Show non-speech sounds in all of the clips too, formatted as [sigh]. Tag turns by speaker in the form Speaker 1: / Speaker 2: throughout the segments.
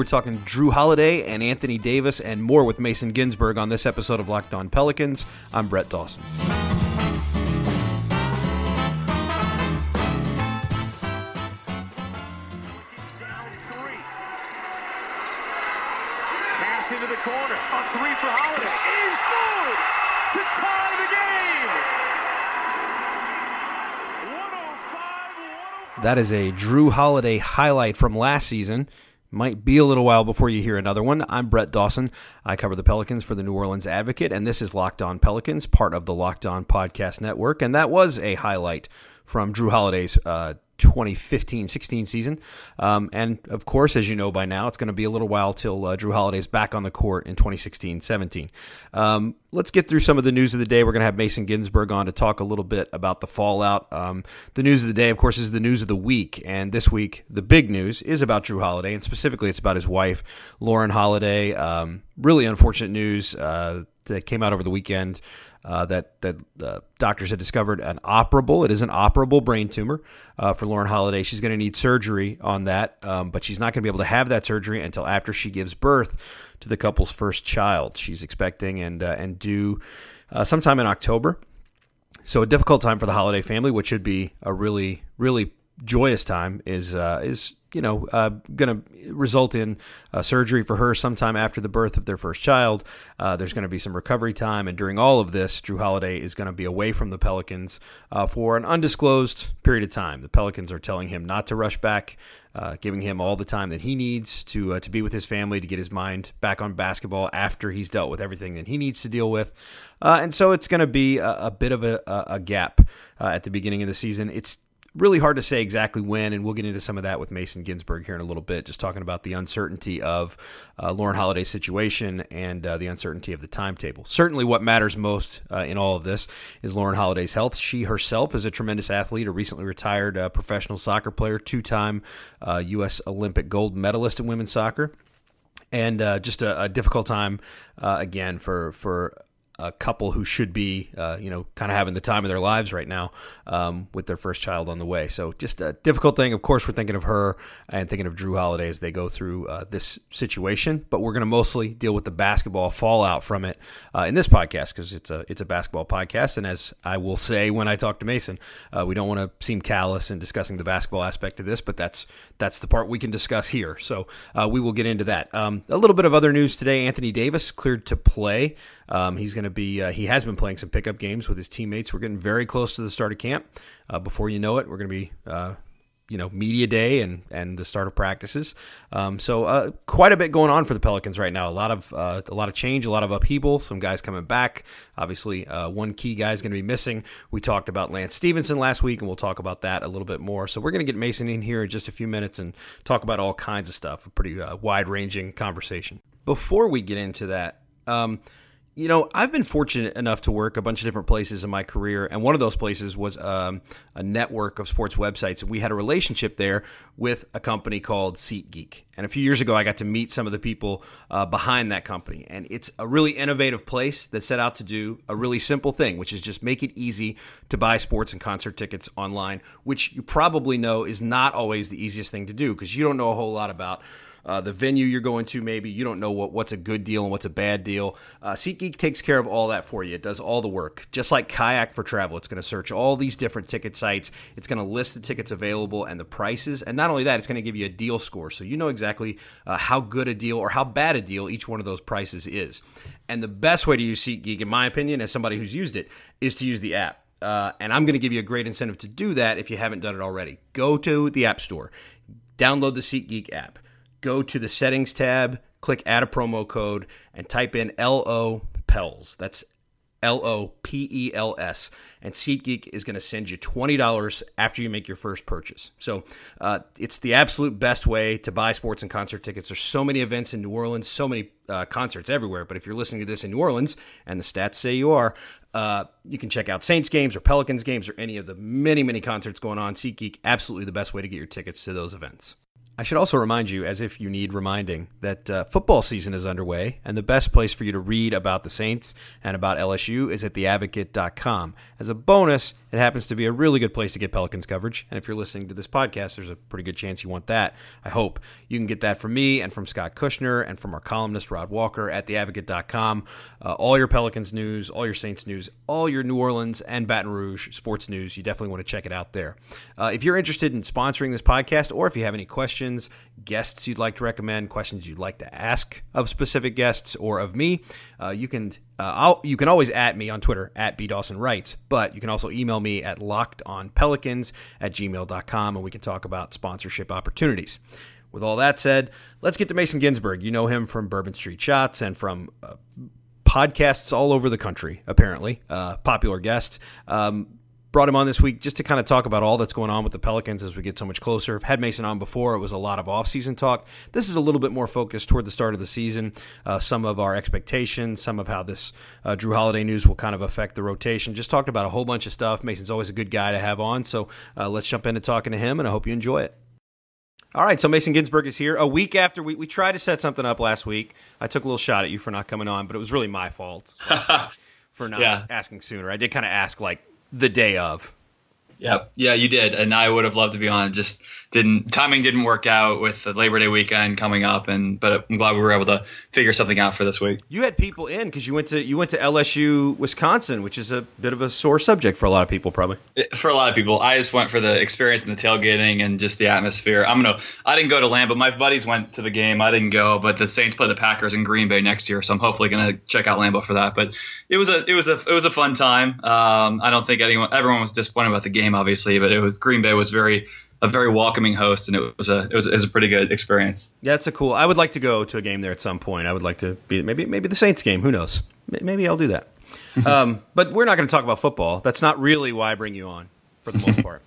Speaker 1: We're talking Jrue Holiday and Anthony Davis and more with Mason Ginsburg on this episode of Locked On Pelicans. I'm Brett Dawson.
Speaker 2: Into the corner. A three for Holiday. Is good to tie the game. 105
Speaker 1: That is a Jrue Holiday highlight from last season. Might be a little while before you hear another one. I'm Brett Dawson. I cover the Pelicans for the New Orleans Advocate, and this is Locked On Pelicans, part of the Locked On Podcast Network. And that was a highlight from Jrue Holiday's uh, 2015-16 season. Um, and of course, as you know by now, it's going to be a little while till uh, Jrue Holiday's back on the court in 2016-17. Um, let's get through some of the news of the day. We're going to have Mason Ginsburg on to talk a little bit about the fallout. Um, the news of the day, of course, is the news of the week. And this week, the big news is about Jrue Holiday, and specifically, it's about his wife, Lauren Holiday. Um, really unfortunate news uh, that came out over the weekend. Uh, that that uh, doctors had discovered an operable. It is an operable brain tumor uh, for Lauren Holiday. She's going to need surgery on that, um, but she's not going to be able to have that surgery until after she gives birth to the couple's first child. She's expecting and uh, and due uh, sometime in October. So a difficult time for the Holiday family, which should be a really really joyous time, is uh, is you know, uh, going to result in uh, surgery for her sometime after the birth of their first child. Uh, there's going to be some recovery time, and during all of this, Jrue Holiday is going to be away from the Pelicans uh, for an undisclosed period of time. The Pelicans are telling him not to rush back, uh, giving him all the time that he needs to uh, to be with his family, to get his mind back on basketball after he's dealt with everything that he needs to deal with. and so it's going to be a, a, bit of a, a gap at the beginning of the season. It's really hard to say exactly when, and we'll get into some of that with Mason Ginsburg here in a little bit, just talking about the uncertainty of uh, Lauren Holiday's situation and uh, the uncertainty of the timetable. Certainly, what matters most uh, in all of this is Lauren Holiday's health. She herself is a tremendous athlete, a recently retired uh, professional soccer player, two time U.S. Uh, Olympic gold medalist in women's soccer. And uh, just a, a, difficult time again for for a couple who should be, uh, you know, kind of having the time of their lives right now um, with their first child on the way. So just a difficult thing. Of course, we're thinking of her and thinking of Jrue Holiday as they go through uh, this situation. But we're going to mostly deal with the basketball fallout from it uh, in this podcast because it's a it's a basketball podcast. And as I will say when I talk to Mason, uh, we don't want to seem callous in discussing the basketball aspect of this, but that's that's the part we can discuss here. So uh, we will get into that. Um, a little bit of other news today: Anthony Davis cleared to play. Um, he's going to be, uh, he has been playing some pickup games with his teammates. We're getting very close to the start of camp. Uh, before you know it, we're going to be, uh, you know, media day and, and the start of practices. Um, so uh, quite a bit going on for the Pelicans right now. A lot of uh, a lot of change, a lot of upheaval. Some guys coming back. Obviously, uh, one key guy is going to be missing. We talked about Lance Stephenson last week, and we'll talk about that a little bit more. So we're going to get Mason in here in just a few minutes and talk about all kinds of stuff. A pretty wide ranging conversation. Before we get into that. Um, you know, I've been fortunate enough to work a bunch of different places in my career, and one of those places was um, a network of sports websites. And we had a relationship there with a company called SeatGeek. And a few years ago, I got to meet some of the people uh, behind that company. And it's a really innovative place that set out to do a really simple thing, which is just make it easy to buy sports and concert tickets online, which you probably know is not always the easiest thing to do because you don't know a whole lot about uh, the venue you're going to, maybe you don't know what, what's a good deal and what's a bad deal. Uh, SeatGeek takes care of all that for you. It does all the work, just like Kayak for Travel. It's going to search all these different ticket sites. It's going to list the tickets available and the prices, and not only that, it's going to give you a deal score, so you know exactly uh, how good a deal or how bad a deal each one of those prices is. And the best way to use SeatGeek, in my opinion, as somebody who's used it, is to use the app. Uh, and I'm going to give you a great incentive to do that if you haven't done it already. Go to the App Store, download the SeatGeek app go to the settings tab, click add a promo code, and type in LO PELS. That's L O P E L S. And SeatGeek is going to send you $20 after you make your first purchase. So uh, it's the absolute best way to buy sports and concert tickets. There's so many events in New Orleans, so many uh, concerts everywhere. But if you're listening to this in New Orleans, and the stats say you are, uh, you can check out Saints games or Pelicans games or any of the many, many concerts going on. SeatGeek, absolutely the best way to get your tickets to those events. I should also remind you, as if you need reminding, that uh, football season is underway, and the best place for you to read about the Saints and about LSU is at theadvocate.com. As a bonus, it happens to be a really good place to get Pelicans coverage, and if you're listening to this podcast, there's a pretty good chance you want that. I hope you can get that from me and from Scott Kushner and from our columnist Rod Walker at theadvocate.com. Uh, all your Pelicans news, all your Saints news, all your New Orleans and Baton Rouge sports news. You definitely want to check it out there. Uh, if you're interested in sponsoring this podcast, or if you have any questions questions, guests you'd like to recommend, questions you'd like to ask of specific guests or of me, uh, you can uh, you can always at me on Twitter at B Dawson Writes, but you can also email me at lockedonpelicans at gmail.com and we can talk about sponsorship opportunities. With all that said, let's get to Mason Ginsburg. You know him from Bourbon Street Shots and from uh, podcasts all over the country, apparently. Uh, popular guest. Um, brought him on this week just to kind of talk about all that's going on with the Pelicans as we get so much closer. I've had Mason on before. It was a lot of offseason talk. This is a little bit more focused toward the start of the season. Uh, some of our expectations, some of how this uh, Jrue Holiday news will kind of affect the rotation. Just talked about a whole bunch of stuff. Mason's always a good guy to have on. So uh, let's jump into talking to him, and I hope you enjoy it. All right, so Mason Ginsburg is here. A week after we, we tried to set something up last week. I took a little shot at you for not coming on, but it was really my fault [laughs] for not yeah. asking sooner. I did kind of ask like the day of.
Speaker 3: Yep. Yeah, you did, and I would have loved to be on. Just didn't timing didn't work out with the Labor Day weekend coming up, and but I'm glad we were able to figure something out for this week.
Speaker 1: You had people in because you went to you went to LSU Wisconsin, which is a bit of a sore subject for a lot of people, probably.
Speaker 3: For a lot of people, I just went for the experience and the tailgating and just the atmosphere. I'm gonna I didn't go to land, but my buddies went to the game. I didn't go, but the Saints play the Packers in Green Bay next year, so I'm hopefully gonna check out Lambeau for that. But it was a it was a it was a fun time. Um, I don't think anyone everyone was disappointed about the game, obviously, but it was Green Bay was very a very welcoming host, and it was a it was, it was a pretty good experience.
Speaker 1: Yeah, it's a cool. I would like to go to a game there at some point. I would like to be maybe maybe the Saints game. Who knows? Maybe I'll do that. [laughs] um, but we're not going to talk about football. That's not really why I bring you on, for the most [laughs] part.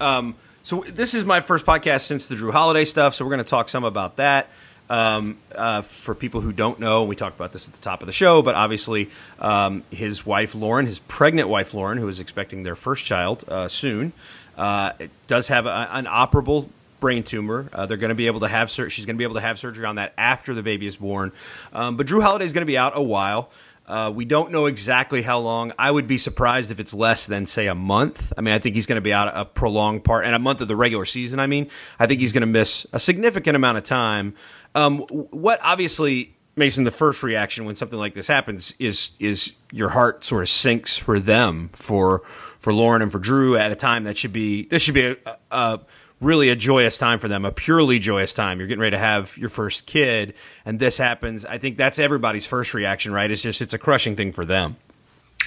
Speaker 1: Um, so this is my first podcast since the Jrue Holiday stuff. So we're going to talk some about that. Um, uh, for people who don't know, we talked about this at the top of the show, but obviously um, his wife Lauren, his pregnant wife Lauren, who is expecting their first child uh, soon, uh, it does have a, an operable brain tumor. Uh, they're going to be able to have sur- she's going to be able to have surgery on that after the baby is born. Um, but Jrue Holiday is going to be out a while. Uh, we don't know exactly how long. I would be surprised if it's less than say a month. I mean, I think he's going to be out a prolonged part and a month of the regular season. I mean, I think he's going to miss a significant amount of time. Um, what obviously Mason, the first reaction when something like this happens is is your heart sort of sinks for them for for Lauren and for Jrue at a time that should be this should be a, a really a joyous time for them, a purely joyous time. You're getting ready to have your first kid, and this happens. I think that's everybody's first reaction, right? It's just it's a crushing thing for them.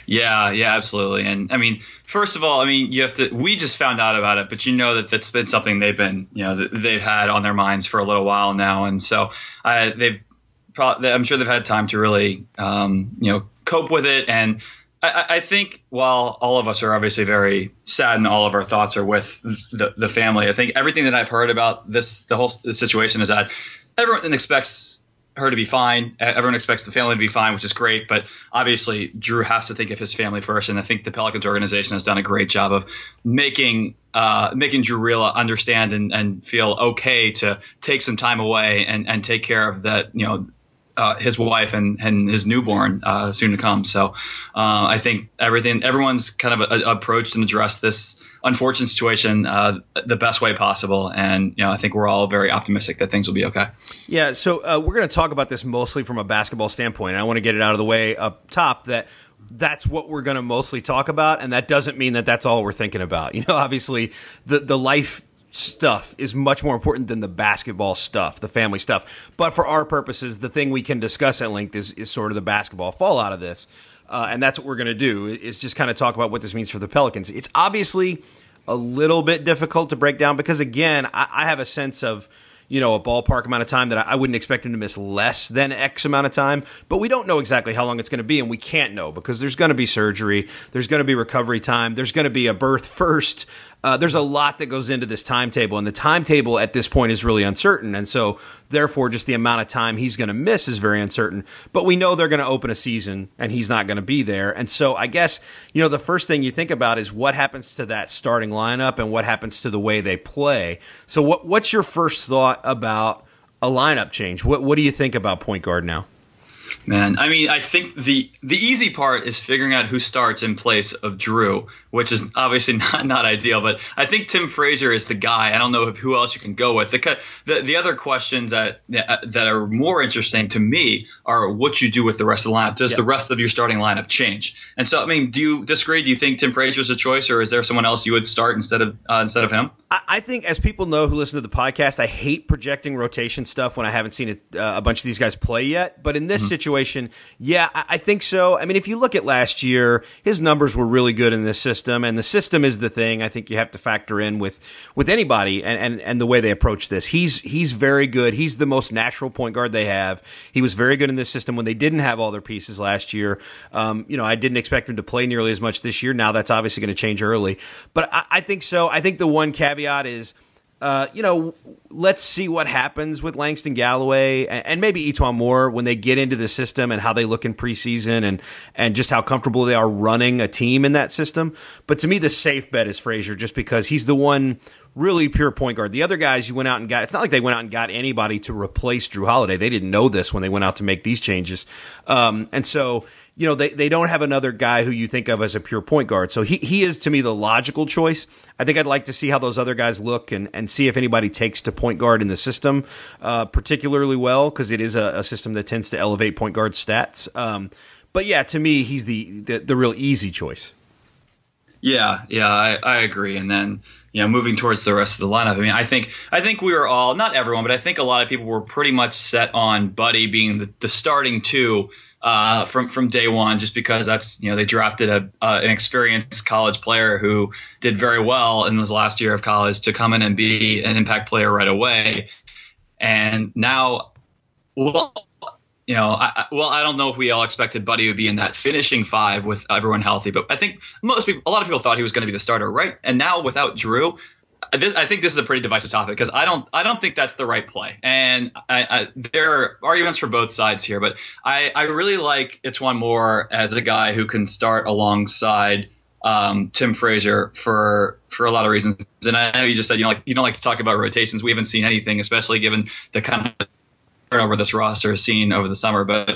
Speaker 3: Yeah, yeah, absolutely. And I mean, first of all, I mean, you have to. We just found out about it, but you know that that's been something they've been, you know, they've had on their minds for a little while now, and so uh, they've. I'm sure they've had time to really, um, you know, cope with it and I, I, think while all of us are obviously very sad and all of our thoughts are with the, the family, I think everything that I've heard about this, the whole the situation is that everyone expects her to be fine. Everyone expects the family to be fine, which is great. But obviously, Jrue has to think of his family first, and I think the Pelicans organization has done a great job of making uh, making Reala understand and, and feel okay to take some time away and, and take care of that, you know, uh, his wife and, and his newborn uh, soon to come. So uh, I think everything, everyone's kind of a, a approached and addressed this unfortunate situation uh, the best way possible. And you know, I think we're all very optimistic that things will be okay.
Speaker 1: Yeah. So uh, we're going to talk about this mostly from a basketball standpoint. I want to get it out of the way up top that that's what we're going to mostly talk about, and that doesn't mean that that's all we're thinking about. You know, obviously the the life stuff is much more important than the basketball stuff, the family stuff. But for our purposes, the thing we can discuss at length is, is sort of the basketball fallout of this. Uh, and that's what we're going to do is just kind of talk about what this means for the Pelicans. It's obviously a little bit difficult to break down because, again, I, I have a sense of, you know, a ballpark amount of time that I, wouldn't expect him to miss less than X amount of time. But we don't know exactly how long it's going to be, and we can't know because there's going to be surgery, there's going to be recovery time, there's going to be a birth [laughs] first. Uh, there's a lot that goes into this timetable, and the timetable at this point is really uncertain. And so, therefore, just the amount of time he's going to miss is very uncertain. But we know they're going to open a season, and he's not going to be there. And so, I guess you know the first thing you think about is what happens to that starting lineup and what happens to the way they play. So, what what's your first thought about a lineup change? What what do you think about point guard now?
Speaker 3: Man, I mean, I think the the easy part is figuring out who starts in place of Jrue, which is obviously [laughs] not not ideal. But I think Tim Frazier is the guy. I don't know who else you can go with. The the, the other questions that that are more interesting to me are what you do with the rest of the lineup. Does the rest of your starting lineup change? And so, I mean, do you disagree? Do you think Tim Frazier is a choice, or is there someone else you would start instead of uh, instead of him?
Speaker 1: I, I, think, as people know who listen to the podcast, I hate projecting rotation stuff when I haven't seen a, uh, a bunch of these guys play yet. But in this mm-hmm. situation situation, yeah, I think so. I mean, if you look at last year, his numbers were really good in this system, and the system is the thing I think you have to factor in with with anybody and, and, and the way they approach this. He's he's very good. He's the most natural point guard they have. He was very good in this system when they didn't have all their pieces last year. Um, you know, I didn't expect him to play nearly as much this year. Now that's obviously going to change early, but I, I think so. I think the one caveat is uh, you know, let's see what happens with Langston Galloway and, and, maybe E'Twaun Moore when they get into the system and how they look in preseason and and just how comfortable they are running a team in that system. But to me, the safe bet is Frazier just because he's the one really pure point guard. The other guys you went out and got, it's not like they went out and got anybody to replace Jrue Holiday. They didn't know this when they went out to make these changes. Um, and so you know, they, they don't have another guy who you think of as a pure point guard. So he, he is to me the logical choice. I think I'd like to see how those other guys look and, and see if anybody takes to point guard in the system uh, particularly well because it is a, a, system that tends to elevate point guard stats. Um, but yeah, to me, he's the, the, the real easy choice.
Speaker 3: Yeah, yeah, I, I agree. And then you know, moving towards the rest of the lineup. I mean, I think I think we were all not everyone, but I think a lot of people were pretty much set on Buddy being the, the starting two uh, from from day one, just because that's you know they drafted a uh, an experienced college player who did very well in his last year of college to come in and be an impact player right away, and now, well, you know, I, well, I don't know if we all expected Buddy would be in that finishing five with everyone healthy, but I think most people, a lot of people thought he was going to be the starter, right? And now without Jrue, this, I think this is a pretty divisive topic because I don't I don't think that's the right play, and I, I, there are arguments for both sides here. But I, I really like E'Twaun Moore as a guy who can start alongside um, Tim Frazier for for a lot of reasons. And I know you just said you don't like you don't like to talk about rotations. We haven't seen anything, especially given the kind of turnover this roster has seen over the summer. But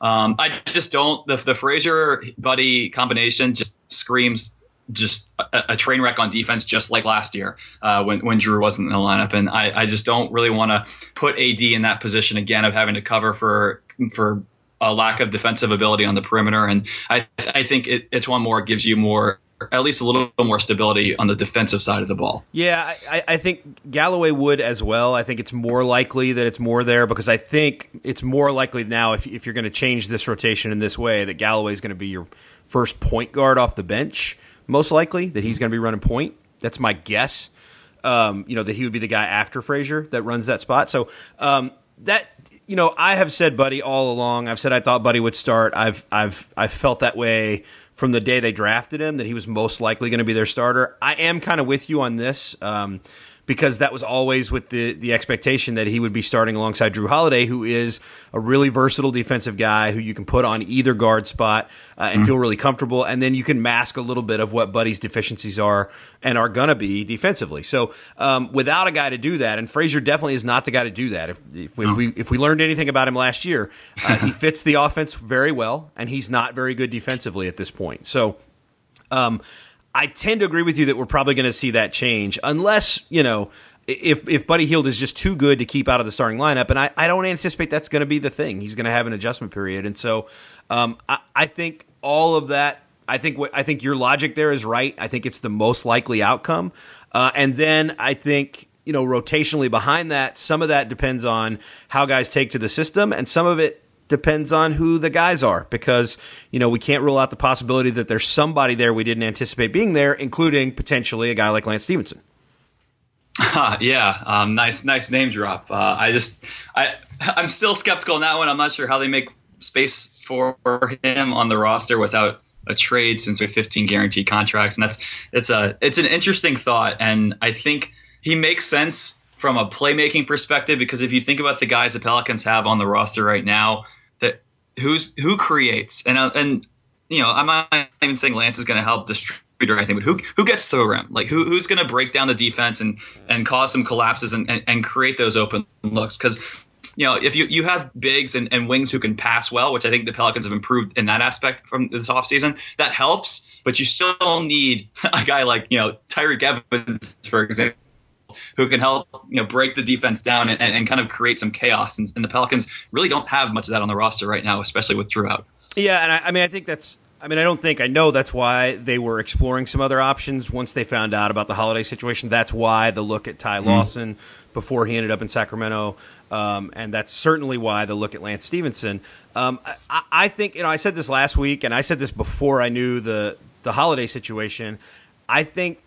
Speaker 3: um, I just don't the the Frazier Buddy combination just screams just a, a, train wreck on defense, just like last year uh, when when Jrue wasn't in the lineup. And I, I just don't really want to put AD in that position again of having to cover for for a lack of defensive ability on the perimeter. And I I think it, E'Twaun Moore gives you more. At least a little more stability on the defensive side of the ball.
Speaker 1: Yeah, I, I think Galloway would as well. I think it's more likely that it's more there because I think it's more likely now if, if you're going to change this rotation in this way that Galloway is going to be your first point guard off the bench most likely that he's going to be running point. That's my guess. Um, you know that he would be the guy after Frazier that runs that spot. So um, that you know, I have said Buddy all along. I've said I thought Buddy would start. I've I've I've felt that way from the day they drafted him that he was most likely going to be their starter. I am kind of with you on this. Um, because that was always with the the expectation that he would be starting alongside Jrue Holiday, who is a really versatile defensive guy who you can put on either guard spot uh, and mm-hmm. feel really comfortable, and then you can mask a little bit of what Buddy's deficiencies are and are gonna be defensively. So um, without a guy to do that, and Frazier definitely is not the guy to do that. If, if, if we if we learned anything about him last year, uh, he [laughs] fits the offense very well, and he's not very good defensively at this point. So. Um, I tend to agree with you that we're probably going to see that change, unless you know if if Buddy Hield is just too good to keep out of the starting lineup, and I, I don't anticipate that's going to be the thing. He's going to have an adjustment period, and so um, I, I think all of that. I think what I think your logic there is right. I think it's the most likely outcome, uh, and then I think you know rotationally behind that, some of that depends on how guys take to the system, and some of it depends on who the guys are because you know we can't rule out the possibility that there's somebody there we didn't anticipate being there including potentially a guy like Lance Stephenson
Speaker 3: Uh, [laughs] yeah, um, nice, nice name drop. Uh, I just, I, I'm still skeptical on that one. I'm not sure how they make space for him on the roster without a trade since we have 15 guaranteed contracts, and that's it's a it's an interesting thought, and I think he makes sense from a playmaking perspective because if you think about the guys the Pelicans have on the roster right now, who's who creates and uh, and you know I'm not even saying Lance is going to help distribute or anything, but who who gets to the rim? Like who who's going to break down the defense and and cause some collapses and and, and create those open looks? Because you know, if you, you have bigs and, and wings who can pass well, which I think the Pelicans have improved in that aspect from this offseason, that helps. But you still need [laughs] a guy like, you know, Tyreke Evans, for example, who can help, you know, break the defense down and, and kind of create some chaos. And, and, the Pelicans really don't have much of that on the roster right now, especially with Jrue out.
Speaker 1: Yeah, and I, I mean, I think that's I mean, I don't think I know that's why they were exploring some other options once they found out about the Holiday situation. That's why the look at Ty mm-hmm. Lawson before he ended up in Sacramento um, and that's certainly why the look at Lance Stephenson. Um, I, I, think you know I said this last week, and I said this before I knew the the Holiday situation. I think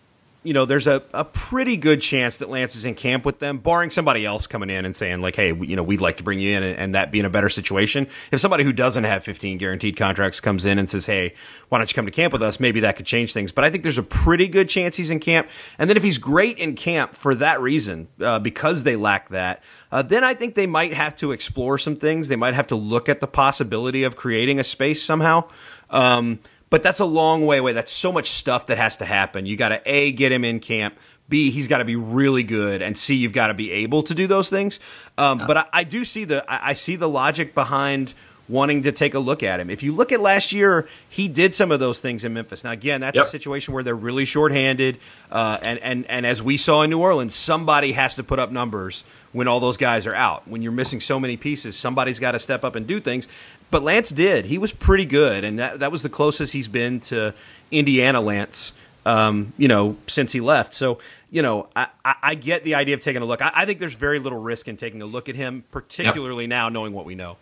Speaker 1: you know, there's a, a pretty good chance that Lance is in camp with them, barring somebody else coming in and saying, like, hey, you know, we'd like to bring you in and, and, that being a better situation. If somebody who doesn't have 15 guaranteed contracts comes in and says, hey, why don't you come to camp with us? Maybe that could change things. But I think there's a pretty good chance he's in camp. And then if he's great in camp for that reason, uh, because they lack that, uh, then I think they might have to explore some things. They might have to look at the possibility of creating a space somehow. Um, but that's a long way away. That's so much stuff that has to happen. You got to A, get him in camp. B, he's got to be really good, and C, you've got to be able to do those things. Um, But I, I, do see the I, I see the logic behind wanting to take a look at him. If you look at last year, he did some of those things in Memphis. Now, again, that's yep. a situation where they're really shorthanded, uh, and and and as we saw in New Orleans, somebody has to put up numbers when all those guys are out. When you're missing so many pieces, somebody's got to step up and do things. But Lance did. He was pretty good, and that that was the closest he's been to Indiana Lance. Um, you know, since he left. So, you know, I, I, get the idea of taking a look. I, I, think there's very little risk in taking a look at him, particularly yep. now knowing what we know.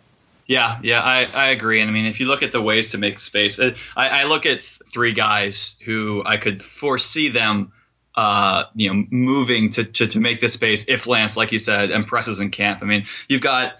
Speaker 3: Yeah, yeah, I, I agree. And I mean, if you look at the ways to make space, I, I look at three guys who I could foresee them, uh, you know, moving to, to, to make this space if Lance, like you said, impresses in camp. I mean, you've got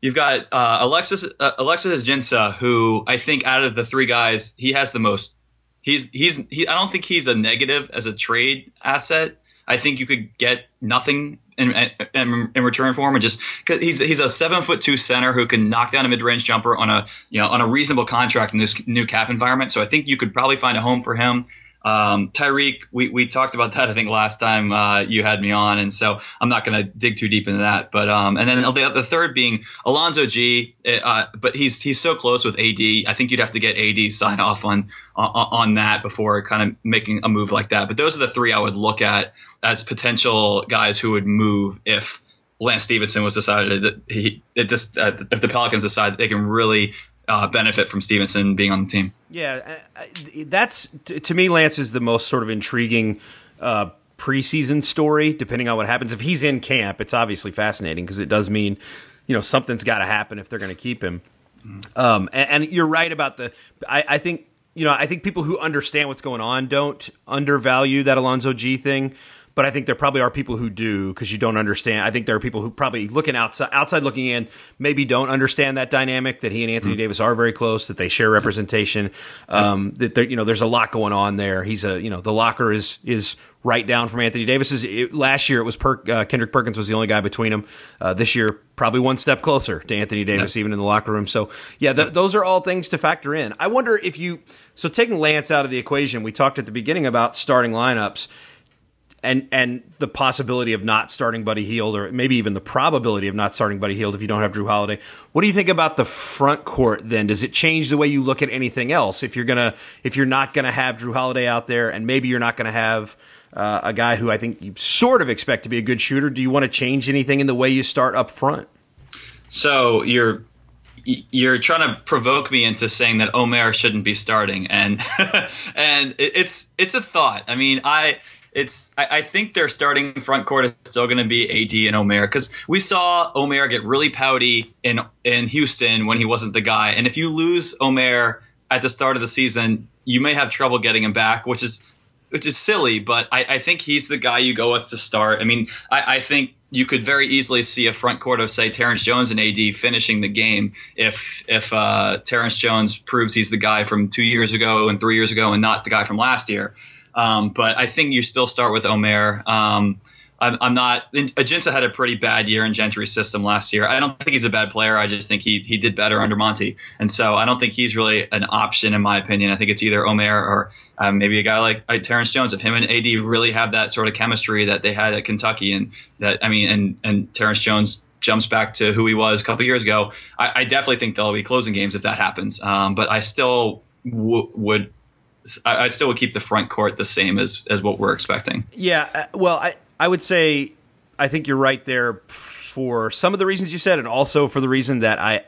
Speaker 3: You've got uh, Alexis uh, Alexis Ajinça, who I think out of the three guys, he has the most. He's he's he, I don't think he's a negative as a trade asset. I think you could get nothing in, in, in return for him, and just cause he's he's a seven foot two center who can knock down a mid range jumper on a you know on a reasonable contract in this new cap environment. So I think you could probably find a home for him. Um, Tyreke, we, we talked about that I think last time uh, you had me on, and so I'm not going to dig too deep into that. But um, and then the, the third being Alonzo Gee, uh, but he's he's so close with AD. I think you'd have to get AD sign off on on, on that before kind of making a move like that. But those are the three I would look at as potential guys who would move if Lance Stephenson was decided that he it just uh, if the Pelicans decide they can really uh, benefit from Stephenson being on the team.
Speaker 1: Yeah, uh, that's to me, Lance is the most sort of intriguing uh, preseason story. Depending on what happens, if he's in camp, it's obviously fascinating because it does mean you know something's got to happen if they're going to keep him. Um, and, and, you're right about the. I, I think you know I think people who understand what's going on don't undervalue that Alonzo Gee thing but I think there probably are people who do because you don't understand. I think there are people who probably looking outside, outside looking in, maybe don't understand that dynamic that he and Anthony mm-hmm. Davis are very close, that they share representation. Um, that there, you know, there's a lot going on there. He's a, you know, the locker is is right down from Anthony Davis's. It, last year it was per, uh, Kendrick Perkins was the only guy between them. Uh, this year probably one step closer to Anthony Davis, yeah. even in the locker room. So yeah, th- those are all things to factor in. I wonder if you so taking Lance out of the equation, we talked at the beginning about starting lineups and and the possibility of not starting Buddy Hield, or maybe even the probability of not starting Buddy Hield if you don't have Jrue Holiday. What do you think about the front court? Then does it change the way you look at anything else? If you're gonna, if you're not gonna have Jrue Holiday out there, and maybe you're not gonna have uh, a guy who I think you sort of expect to be a good shooter, do you want to change anything in the way you start up front?
Speaker 3: So you're you're trying to provoke me into saying that Omer shouldn't be starting, and [laughs] and it's it's a thought. I mean, I it's I, I, think their starting front court is still going to be AD and Omer because we saw Omer get really pouty in in Houston when he wasn't the guy, and if you lose Omer at the start of the season, you may have trouble getting him back, which is which is silly, but I, I think he's the guy you go with to start. I mean, I, I think you could very easily see a front court of say Terrence Jones and AD finishing the game if if uh, Terrence Jones proves he's the guy from two years ago and three years ago and not the guy from last year. Um, but I think you still start with Omer. Um, I'm, I'm not. Ajinça had a pretty bad year in Gentry's system last year. I don't think he's a bad player. I just think he he did better under Monty, and so I don't think he's really an option in my opinion. I think it's either Omer or um, maybe a guy like, like Terrence Jones. If him and AD really have that sort of chemistry that they had at Kentucky, and that I mean, and and Terrence Jones jumps back to who he was a couple years ago, I, I definitely think they'll be closing games if that happens. Um, but I still w- would I, I, still would keep the front court the same as as what we're expecting.
Speaker 1: Yeah, uh, well, I I would say I think you're right there for some of the reasons you said, and also for the reason that I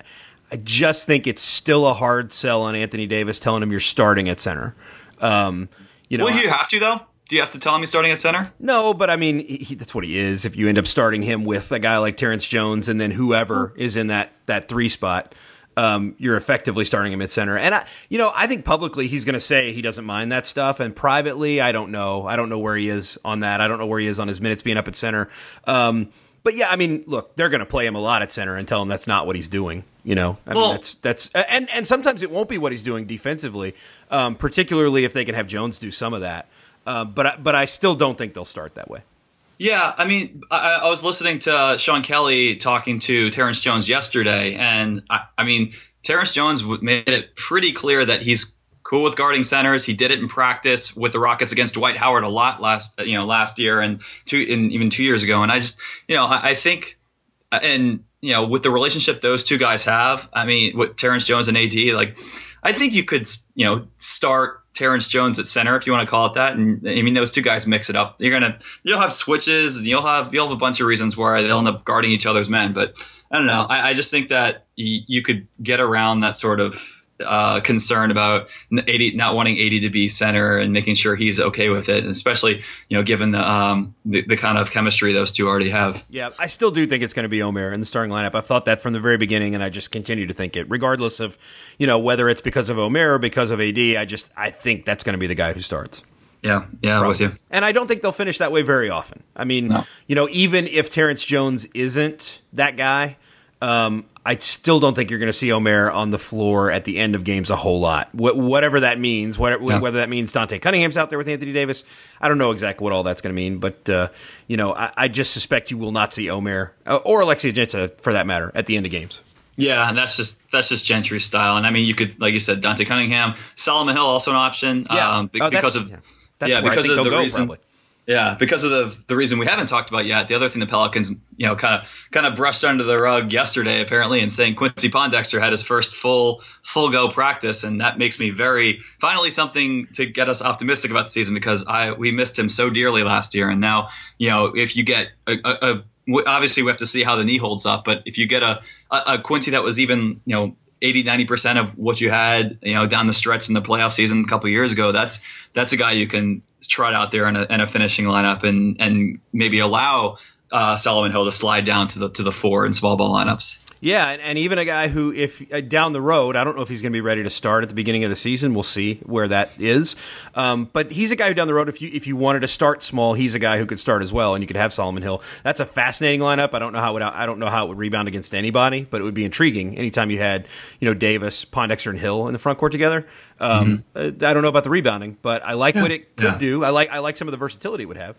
Speaker 1: I just think it's still a hard sell on Anthony Davis telling him you're starting at center. Um, you know,
Speaker 3: well, you have to though. Do you have to tell him he's starting at center?
Speaker 1: No, but I mean, he, that's what he is. If you end up starting him with a guy like Terrence Jones and then whoever is in that that three spot, um, you're effectively starting him at center. And I, you know, I think publicly he's going to say he doesn't mind that stuff, and privately, I don't know. I don't know where he is on that. I don't know where he is on his minutes being up at center. Um, but yeah, I mean, look, they're going to play him a lot at center and tell him that's not what he's doing. You know, I well, mean, that's that's and and sometimes it won't be what he's doing defensively, um, particularly if they can have Jones do some of that. Uh, but but I still don't think they'll start that way.
Speaker 3: Yeah, I mean, I, I was listening to uh, Sean Kelley talking to Terrence Jones yesterday, and I, I mean, Terrence Jones made it pretty clear that he's cool with guarding centers. He did it in practice with the Rockets against Dwight Howard a lot last, you know, last year and two, and even two years ago. And I just, you know, I, I think, and you know, with the relationship those two guys have, I mean, with Terrence Jones and AD, like, I think you could, you know, start Terrence Jones at center, if you want to call it that. And I mean, those two guys mix it up. You're gonna you'll have switches, and you'll have you'll have a bunch of reasons where they'll end up guarding each other's men. But I don't know. I, I just think that y- you could get around that sort of uh, concern about 80, not wanting AD to be center and making sure he's okay with it, and especially you know given the, um, the, the kind of chemistry those two already have.
Speaker 1: Yeah, I still do think it's going to be Omer in the starting lineup. I've thought that from the very beginning, and I just continue to think it, regardless of you know whether it's because of Omer or because of AD. I just I think that's going to be the guy who starts.
Speaker 3: Yeah, yeah, I'm with you.
Speaker 1: And I don't think they'll finish that way very often. I mean, no. you know, even if Terrence Jones isn't that guy, um, I still don't think you're going to see Omer on the floor at the end of games a whole lot. Wh- whatever that means, whatever, yeah. whether that means Dante Cunningham's out there with Anthony Davis, I don't know exactly what all that's going to mean. But uh, you know, I, I, just suspect you will not see Omer uh, or Alexis Ajinça, for that matter, at the end of games.
Speaker 3: Yeah, and that's just that's just Gentry style. And I mean, you could, like you said, Dante Cunningham, Solomon Hill, also an option.
Speaker 1: Yeah, um,
Speaker 3: be- oh, because of yeah, yeah because of the reason. Probably. Yeah, because of the the reason we haven't talked about yet. The other thing the Pelicans, you know, kind of kind of brushed under the rug yesterday, apparently, and saying Quincy Pondexter had his first full full go practice, and that makes me very finally something to get us optimistic about the season because I we missed him so dearly last year, and now you know if you get a, a, a obviously we have to see how the knee holds up, but if you get a, a, Quincy that was even you know 80 90% of what you had you know down the stretch in the playoff season a couple years ago that's that's a guy you can trot out there in a, in a finishing lineup and and maybe allow uh, Solomon Hill to slide down to the to the four in small ball lineups.
Speaker 1: Yeah, and, and even a guy who, if uh, down the road, I don't know if he's going to be ready to start at the beginning of the season. We'll see where that is. Um, but he's a guy who down the road, if you if you wanted to start small, he's a guy who could start as well, and you could have Solomon Hill. That's a fascinating lineup. I don't know how it would, I don't know how it would rebound against anybody, but it would be intriguing anytime you had you know Davis, Pondexter, and Hill in the front court together. Um, mm-hmm. I don't know about the rebounding, but I like yeah. what it could yeah. do. I like I like some of the versatility it would have.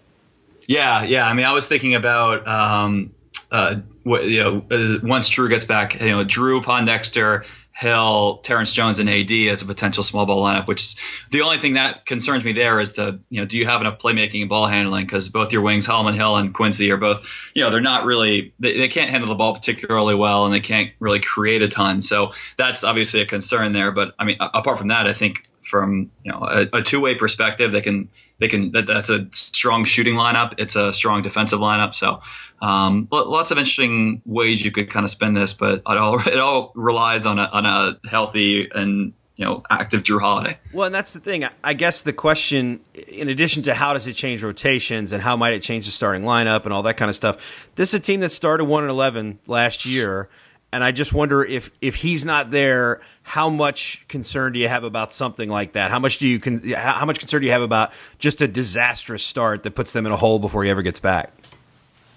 Speaker 3: Yeah, yeah. I mean, I was thinking about um, uh, what, you know once Jrue gets back, you know, Jrue Pondexter, Hill, Terrence Jones, and AD as a potential small ball lineup. Which is the only thing that concerns me there is the you know do you have enough playmaking and ball handling because both your wings, Solomon Hill and Quincy, are both you know they're not really they, they can't handle the ball particularly well and they can't really create a ton. So that's obviously a concern there. But I mean, apart from that, I think from you know a, a two way perspective. They can they can that, that's a strong shooting lineup. It's a strong defensive lineup. So um, lots of interesting ways you could kind of spend this, but it all [laughs] it all relies on a on a healthy and you know active Holiday.
Speaker 1: Well, and that's the thing. I guess the question, in addition to how does it change rotations and how might it change the starting lineup and all that kind of stuff, this is a team that started one and eleven last year and I just wonder if if he's not there, how much concern do you have about something like that? How much do you con- how much concern do you have about just a disastrous start that puts them in a hole before he ever gets back?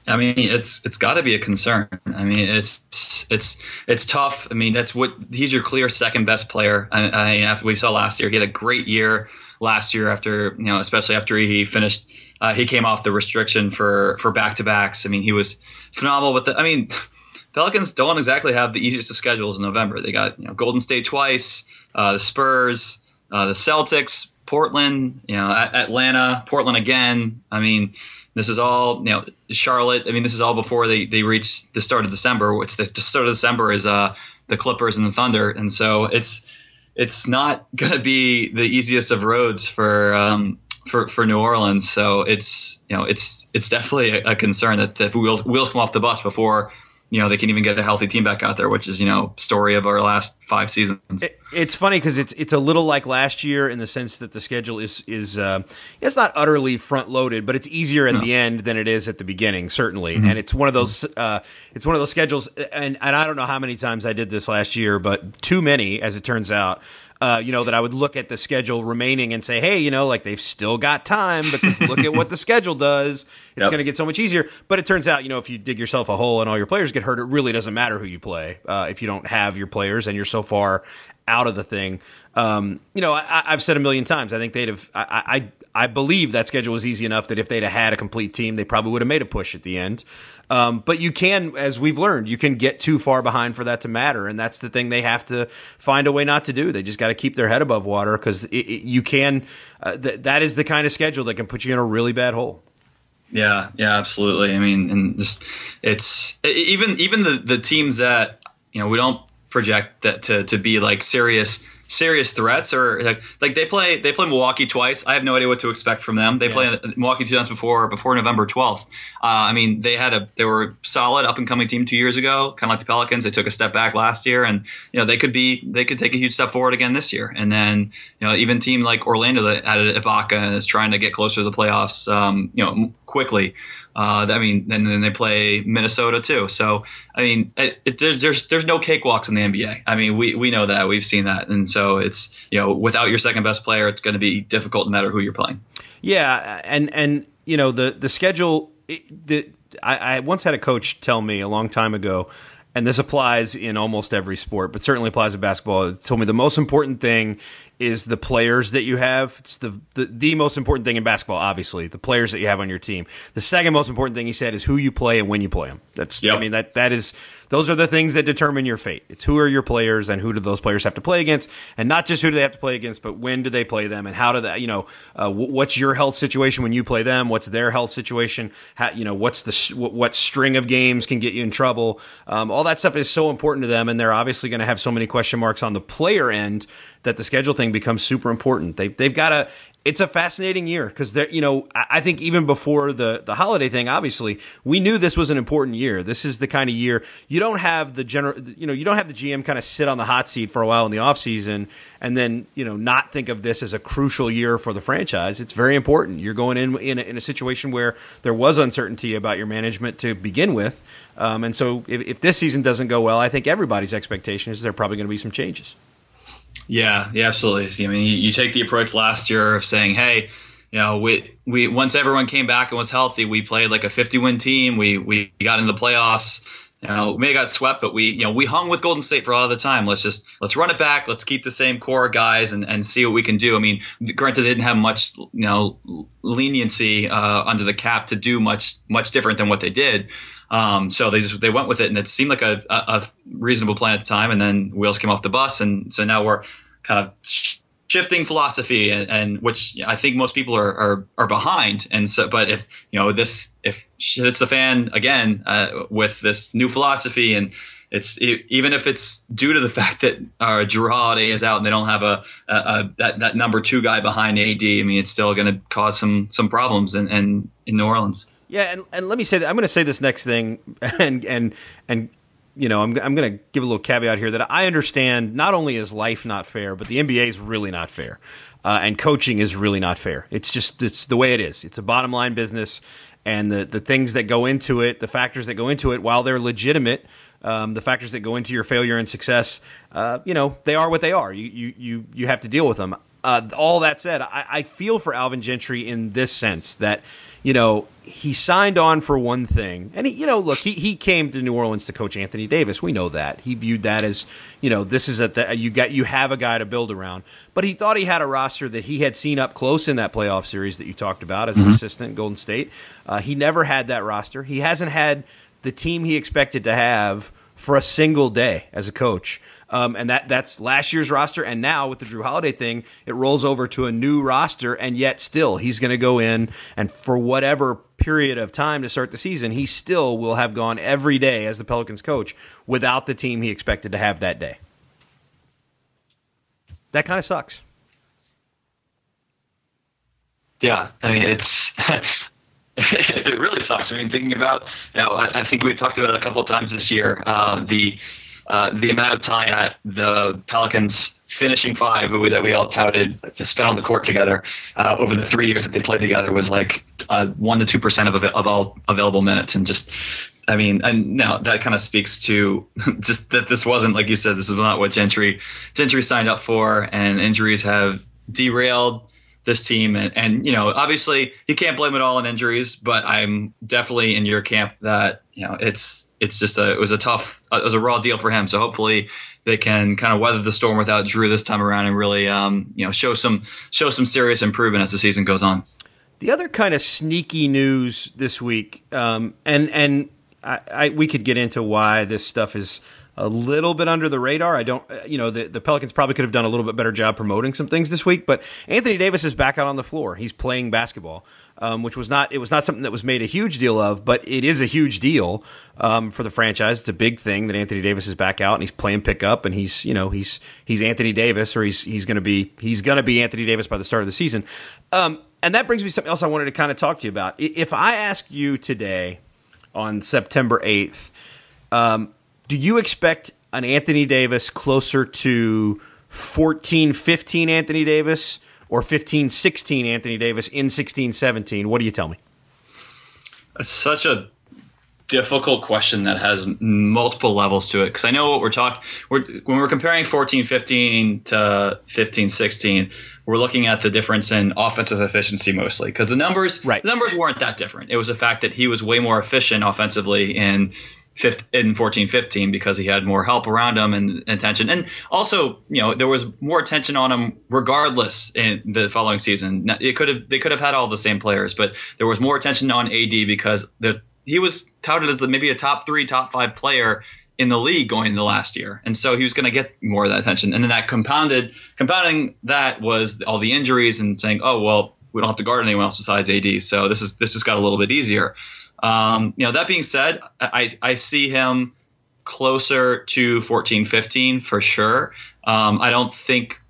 Speaker 3: I mean, it's it's got to be a concern. I mean, it's it's it's tough. I mean, that's what he's your clear second best player. I, I after we saw last year, he had a great year last year after you know, especially after he finished. Uh, he came off the restriction for for back to backs. I mean, he was phenomenal. But the, I mean, Pelicans don't exactly have the easiest of schedules in November. They got you know Golden State twice, uh, the Spurs, uh, the Celtics, Portland, you know Atlanta, Portland again. I mean, this is all you know Charlotte. I mean, this is all before they they reach the start of December. Which the, start of December is uh the Clippers and the Thunder, and so it's it's not [laughs] going to be the easiest of roads for um, for for New Orleans. So it's you know it's it's definitely a, a concern that the wheels wheels come off the bus before you know they can even get a healthy team back out there, which is you know story of our last five seasons.
Speaker 1: It, it's funny because it's it's a little like last year in the sense that the schedule is is uh, it's not utterly front loaded, but it's easier at no. the end than it is at the beginning, certainly. Mm-hmm. And it's one of those uh, it's one of those schedules, and and I don't know how many times I did this last year, but too many as it turns out. Uh, you know, that I would look at the schedule remaining and say, hey, you know, like they've still got time because look at what the [laughs] schedule does. It's yep. going to get so much easier. But it turns out, you know, if you dig yourself a hole and all your players get hurt, it really doesn't matter who you play uh, if you don't have your players and you're so far out of the thing. Um, you know, I, have said a million times. I think they'd have. I, I, I believe that schedule was easy enough that if they'd have had a complete team, they probably would have made a push at the end. Um, but you can, as we've learned, you can get too far behind for that to matter, and that's the thing they have to find a way not to do. They just got to keep their head above water because you can. Uh, th- that is the kind of schedule that can put you in a really bad hole.
Speaker 3: Yeah, yeah, absolutely. I mean, and just it's even even the the teams that you know we don't project that to to be like serious serious threats or like, like they play they play Milwaukee twice. I have no idea what to expect from them. They yeah. played Milwaukee two times before before November 12th. Uh, I mean, they had a they were solid up and coming team two years ago, kind of like the Pelicans. They took a step back last year, and you know they could be they could take a huge step forward again this year. And then you know even team like Orlando that added Ibaka and is trying to get closer to the playoffs, um, you know quickly. Uh, I mean, and then they play Minnesota too. So, I mean, it, it, there's, there's there's no cakewalks in the NBA. I mean, we we know that we've seen that, and so it's you know without your second best player, it's going to be difficult no matter who you're playing.
Speaker 1: Yeah, and and you know the the schedule. The I, I once had a coach tell me a long time ago and this applies in almost every sport, but certainly applies to basketball. Told me the most important thing is the players that you have. It's the, the, the most important thing in basketball, obviously, the players that you have on your team. The second most important thing he said is who you play and when you play them. That's yep. I mean that that is those are the things that determine your fate. It's who are your players and who do those players have to play against, and not just who do they have to play against, but when do they play them and how do that you know uh, what's your health situation when you play them? What's their health situation? How, you know what's the what string of games can get you in trouble? Um, all that stuff is so important to them, and they're obviously going to have so many question marks on the player end that the schedule thing becomes super important. They've they've got to it's a fascinating year because there, you know, I think even before the the Holiday thing, obviously, we knew this was an important year. This is the kind of year you don't have the general, you know, you don't have the GM kind of sit on the hot seat for a while in the offseason and then you know not think of this as a crucial year for the franchise. It's very important. You're going in in a, in a situation where there was uncertainty about your management to begin with, um, and so if, if this season doesn't go well, I think everybody's expectation is there are probably going to be some changes.
Speaker 3: Yeah, yeah, absolutely. I mean, you, you take the approach last year of saying, hey, you know, we we once everyone came back and was healthy, we played like a 50 win team. We we got into the playoffs. You know, we may have got swept, but we you know we hung with Golden State for all the time. Let's just let's run it back. Let's keep the same core guys and, and see what we can do. I mean, granted, they didn't have much you know leniency uh, under the cap to do much much different than what they did. Um, so they just they went with it, and it seemed like a, a, a, reasonable plan at the time. And then wheels came off the bus, and so now we're kind of shifting philosophy, and, and which I think most people are, are, are behind. And so, but if you know this, if shit hits the fan again uh, with this new philosophy, and it's even if it's due to the [laughs] fact that uh, Holiday is out and they don't have a, a, a that, that number two guy behind AD, I mean, it's still going to cause some some problems in, in, in New Orleans.
Speaker 1: Yeah, and, and let me say that I'm going to say this next thing, [laughs] and and and you know I'm I'm going to give a little caveat here that I understand not only is life not fair, but the NBA is really not fair, uh, and coaching is really not fair. It's just it's the way it is. It's a bottom line business, and the the things that go into it, the factors that go into it, while they're legitimate. Um, the factors that go into your failure and success, uh, you know, they are what they are. You you you you have to deal with them. Uh, all that said, I, I feel for Alvin Gentry in this sense that you know, he signed on for one thing. And, he, you know, look, he, he came to New Orleans to coach Anthony Davis. We know that. He viewed that as, you know, this is at the, you got, you have a guy to build around. But he thought he had a roster that he had seen up close in that playoff series that you talked about as mm-hmm. an assistant in Golden State. Uh, he never had that roster. He hasn't had the team he expected to have for a single day as a coach. Um, and that that's last year's roster. And now with the Jrue Holiday thing, it rolls over to a new roster. And yet, still, he's going to go in and for whatever period of time to start the season, he still will have gone every day as the Pelicans coach without the team he expected to have that day. That kind of sucks.
Speaker 4: Yeah, I mean it's [laughs] [laughs] it really sucks. I mean, thinking about, you know, I, I think we talked about it a couple of times this year. Uh, the uh, the amount of time that the Pelicans finishing five that we all touted to spend on the court together uh, over the three years that they played together was like uh, one to two percent of of all available minutes, and just I mean, and now that kind of speaks to [laughs] just that this wasn't like you said, this is not what Gentry Gentry signed up for, and injuries have derailed this team. And, and, you know, obviously you can't blame it all on injuries, but I'm definitely in your camp that, you know, it's, it's just a, it was a tough, it was a raw deal for him. So hopefully they can kind of weather the storm without Jrue this time around and really, um, you know, show some, show some serious improvement as the season goes on.
Speaker 1: The other kind of sneaky news this week, um, and, and I, I, we could get into why this stuff is, a little bit under the radar. I don't, you know, the, the Pelicans probably could have done a little bit better job promoting some things this week. But Anthony Davis is back out on the floor. He's playing basketball, um, which was not it was not something that was made a huge deal of, but it is a huge deal um, for the franchise. It's a big thing that Anthony Davis is back out and he's playing pickup and he's you know he's he's Anthony Davis or he's he's going to be he's going to be Anthony Davis by the start of the season. Um, and that brings me something else I wanted to kind of talk to you about. If I ask you today on September eighth. Um, do you expect an Anthony Davis closer to 14 15 Anthony Davis or 15 16 Anthony Davis in 16 17? What do you tell me?
Speaker 3: It's such a difficult question that has multiple levels to it because I know what we're talking when we're comparing 14 15 to 15 16 we're looking at the difference in offensive efficiency mostly because the numbers
Speaker 1: right.
Speaker 3: the numbers weren't that different it was the fact that he was way more efficient offensively in in 14 15 because he had more help around him and attention. And also you know there was more attention on him regardless in the following season. It could have they could have had all the same players but there was more attention on AD because the he was touted as maybe a top 3 top 5 player in the league going into last year. And so he was going to get more of that attention. And then that compounded compounding that was all the injuries and saying oh well we don't have to guard anyone else besides AD so this is this has got a little bit easier um, you know, that being said, I, I see him closer to 14, 15 for sure. Um, I don't think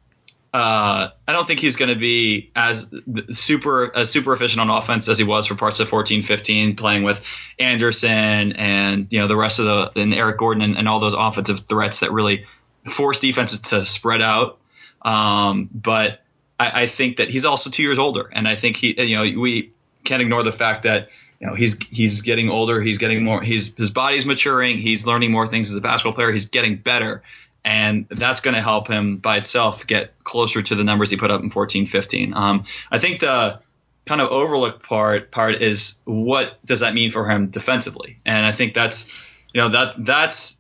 Speaker 3: uh, I don't think he's going to be as super as super efficient on offense as he was for parts of 14, 15, playing with Anderson and you know the rest of the and Eric Gordon and, and all those offensive threats that really force defenses to spread out. Um, but I, I, think that he's also two years older, and I think he you know we can't ignore the fact that you know he's he's getting older he's getting more he's his body's maturing he's learning more things as a basketball player he's getting better. And that's going to help him by itself get closer to the numbers he put up in 14 15 um, i think the kind of overlooked part part is what does that mean for him defensively? And i think that's you know that that's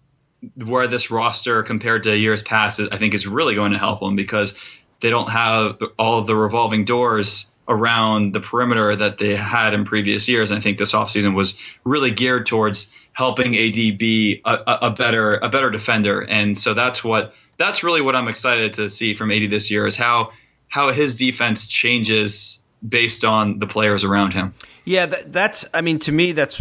Speaker 3: where this roster compared to years past i think is really going to help him because they don't have all of the revolving doors around the perimeter that they had in previous years. And I think this offseason was really geared towards helping AD be a, a, better a better defender. And so that's what that's really what I'm excited to see from AD this year is how how his defense changes based on the players around him.
Speaker 1: Yeah, that, that's. I mean, to me, that's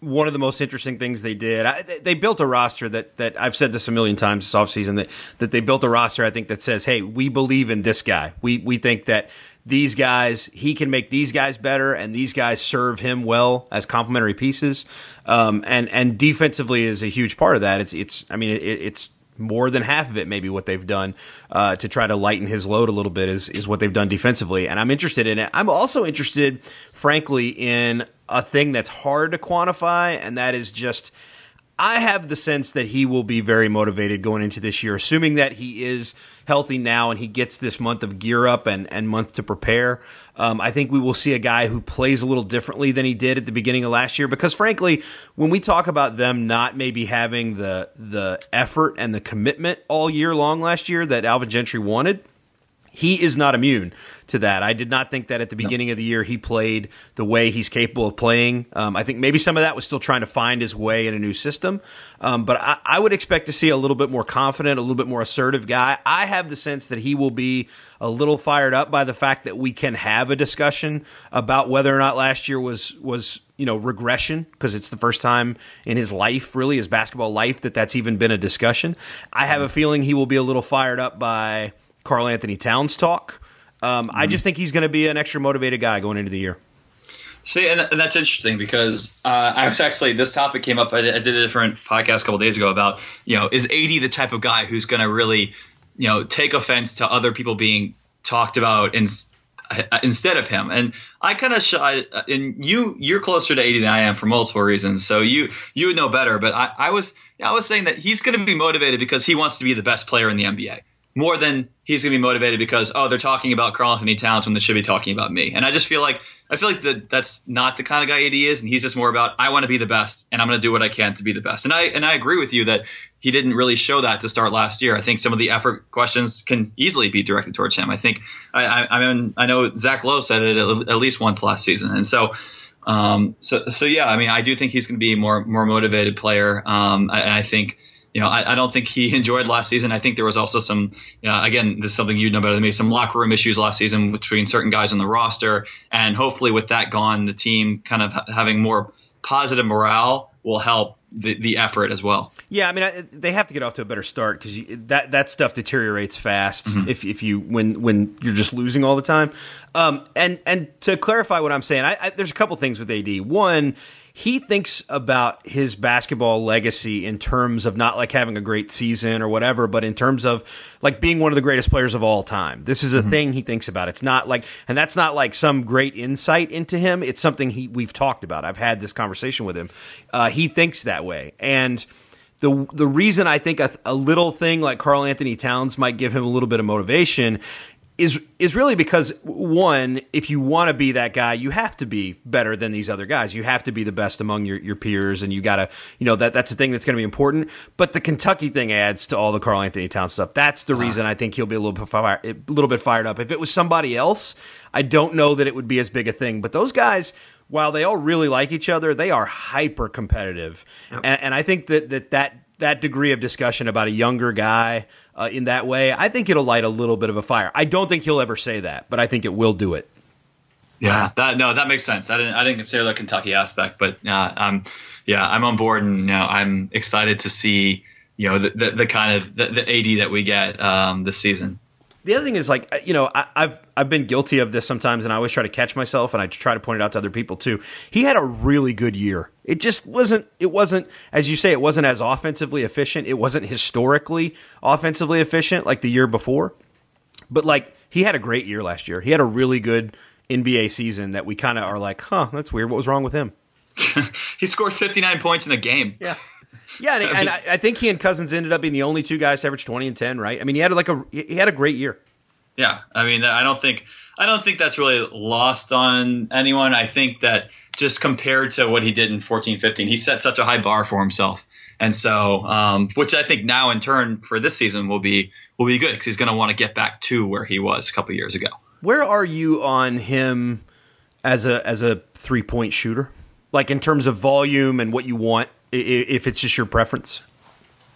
Speaker 1: one of the most interesting things they did. I, they built a roster that that I've said this a million times this offseason that that they built a roster. I think that says, "Hey, we believe in this guy. We we think that these guys, he can make these guys better, and these guys serve him well as complementary pieces. Um, and and defensively is a huge part of that. It's it's I mean it, it's more than half of it maybe what they've done uh, to try to lighten his load a little bit is is what they've done defensively, and I'm interested in it. I'm also interested, frankly, in a thing that's hard to quantify, and that is just I have the sense that he will be very motivated going into this year, assuming that he is healthy now and he gets this month of gear up and, and month to prepare. Um, I think we will see a guy who plays a little differently than he did at the beginning of last year. Because frankly, when we talk about them not maybe having the the effort and the commitment all year long last year that Alvin Gentry wanted, he is not immune to that. I did not think that at the beginning no. of the year he played the way he's capable of playing. Um, I think maybe some of that was still trying to find his way in a new system. Um, but I, I, would expect to see a little bit more confident, a little bit more assertive guy. I have the sense that he will be a little fired up by the fact that we can have a discussion about whether or not last year was was you know regression because it's the first time in his life, really his basketball life, that that's even been a discussion. I have a feeling he will be a little fired up by Karl-Anthony Towns talk. Um, mm-hmm. I just think he's going to be an extra motivated guy going into the year.
Speaker 3: See, and, and that's interesting because uh, I was actually this topic came up. I, I did a different podcast a couple days ago about you know is AD the type of guy who's going to really you know take offense to other people being talked about in, uh, instead of him. And I kind of shy. And you you're closer to AD than I am for multiple reasons. So you you would know better. But I, I was I was saying that he's going to be motivated because he wants to be the best player in the NBA more than he's going to be motivated because oh they're talking about Karl-Anthony Towns when they should be talking about me. And I just feel like I feel like that that's not the kind of guy AD is, and he's just more about I want to be the best and I'm going to do what I can to be the best. And I and I agree with you that he didn't really show that to start last year. I think some of the effort questions can easily be directed towards him. I think I I, I mean I know Zach Lowe said it at, at least once last season, and so. Um, so, so yeah, I mean, I do think he's going to be a more, more motivated player. Um, I, I think, you know, I, I, don't think he [laughs] enjoyed last season. I think there was also some, again, this is something you know better than me, some locker room issues last season between certain guys on the roster. And hopefully with that gone, the team kind of having more positive morale will help the, the effort as well.
Speaker 1: Yeah, I mean, I, they have to get off to a better start because that that stuff deteriorates fast mm-hmm. if if you when when you're just losing all the time. Um, and and to clarify what I'm saying, I, I, there's a couple things with AD. One he thinks about his basketball legacy in terms of not like having a great season or whatever, but in terms of like being one of the greatest players of all time. This is a mm-hmm. thing he thinks about. It's not like, and that's not like some great insight into him. It's something he we've talked about. I've had this conversation with him. Uh, he thinks that way, and the the reason I think a, a little thing like Karl-Anthony Towns might give him a little bit of motivation is is really because one, if you want to be that guy, you have to be better than these other guys. You have to be the best among your, your peers, and you got to, you know, that that's the thing that's going to be important. But the Kentucky thing adds to all the Karl-Anthony Towns stuff. That's the uh-huh. reason I think he'll be a little bit fire, a little bit fired up. If it was somebody else, I don't know that it would be as big a thing. But those guys, while they all really like each other, they are hyper competitive, yep. and, and I think that that that that degree of discussion about a younger guy uh, in that way, I think it'll light a little bit of a fire. I don't think he'll ever say that, but I think it will do it.
Speaker 3: Yeah, that no, that makes sense. I didn't I didn't consider the Kentucky aspect, but uh, um, yeah, I'm on board, and you know, I'm excited to see you know the the, the kind of the, the, AD that we get um, this season.
Speaker 1: The other thing is like you know I, I've I've been guilty of this sometimes, and I always try to catch myself, and I try to point it out to other people too. He had a really good year. It just wasn't. It wasn't as you say. It wasn't as offensively efficient. It wasn't historically offensively efficient like the year before. But like he had a great year last year. He had a really good NBA season that we kind of are like, huh, that's weird. What was wrong with him? [laughs]
Speaker 3: he scored 59 points in a game.
Speaker 1: Yeah. Yeah, and, and I, I, think he and Cousins ended up being the only two guys to average 20 and 10, right? I mean, he had like a he had a great year.
Speaker 3: Yeah, I mean, I don't think I don't think that's really lost on anyone. I think that just compared to what he did in 14, 15, he set such a high bar for himself. And so, um, which I think now in turn for this season will be will be good because he's going to want to get back to where he was a couple years ago.
Speaker 1: Where are you on him as a as a three point shooter? Like in terms of volume and what you want, if it's just your preference.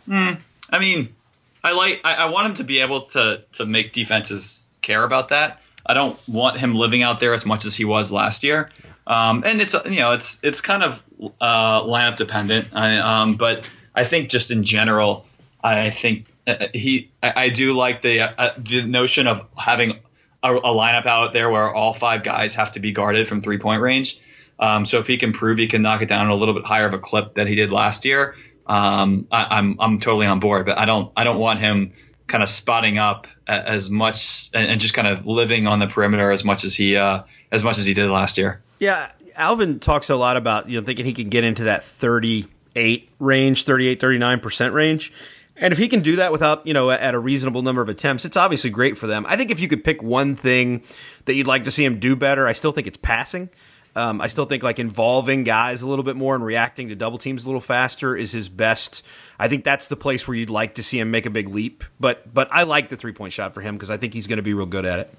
Speaker 3: Mm, I mean, I like I, I want him to be able to to make defenses care about that. I don't want him living out there as much as he was last year. Um, and it's you know it's it's kind of uh, lineup dependent. I, um, but I think just in general, I think uh, he I, I do like the uh, the notion of having a, a, lineup out there where all five guys have to be guarded from three point range. Um, so if he can prove he can knock it down a little bit higher of a clip that he did last year, um, I, I'm I'm totally on board. But I don't I don't want him kind of spotting up as much and just kind of living on the perimeter as much as he uh, as much as he did last year.
Speaker 1: Yeah, Alvin talks a lot about you know thinking he can get into that 38 range, 38, 39% range. And if he can do that without, you know, at a reasonable number of attempts, it's obviously great for them. I think if you could pick one thing that you'd like to see him do better, I still think it's passing. Um, I still think like involving guys a little bit more and reacting to double teams a little faster is his best. I think that's the place where you'd like to see him make a big leap. But but I like the three point shot for him because I think he's going to be real good at it.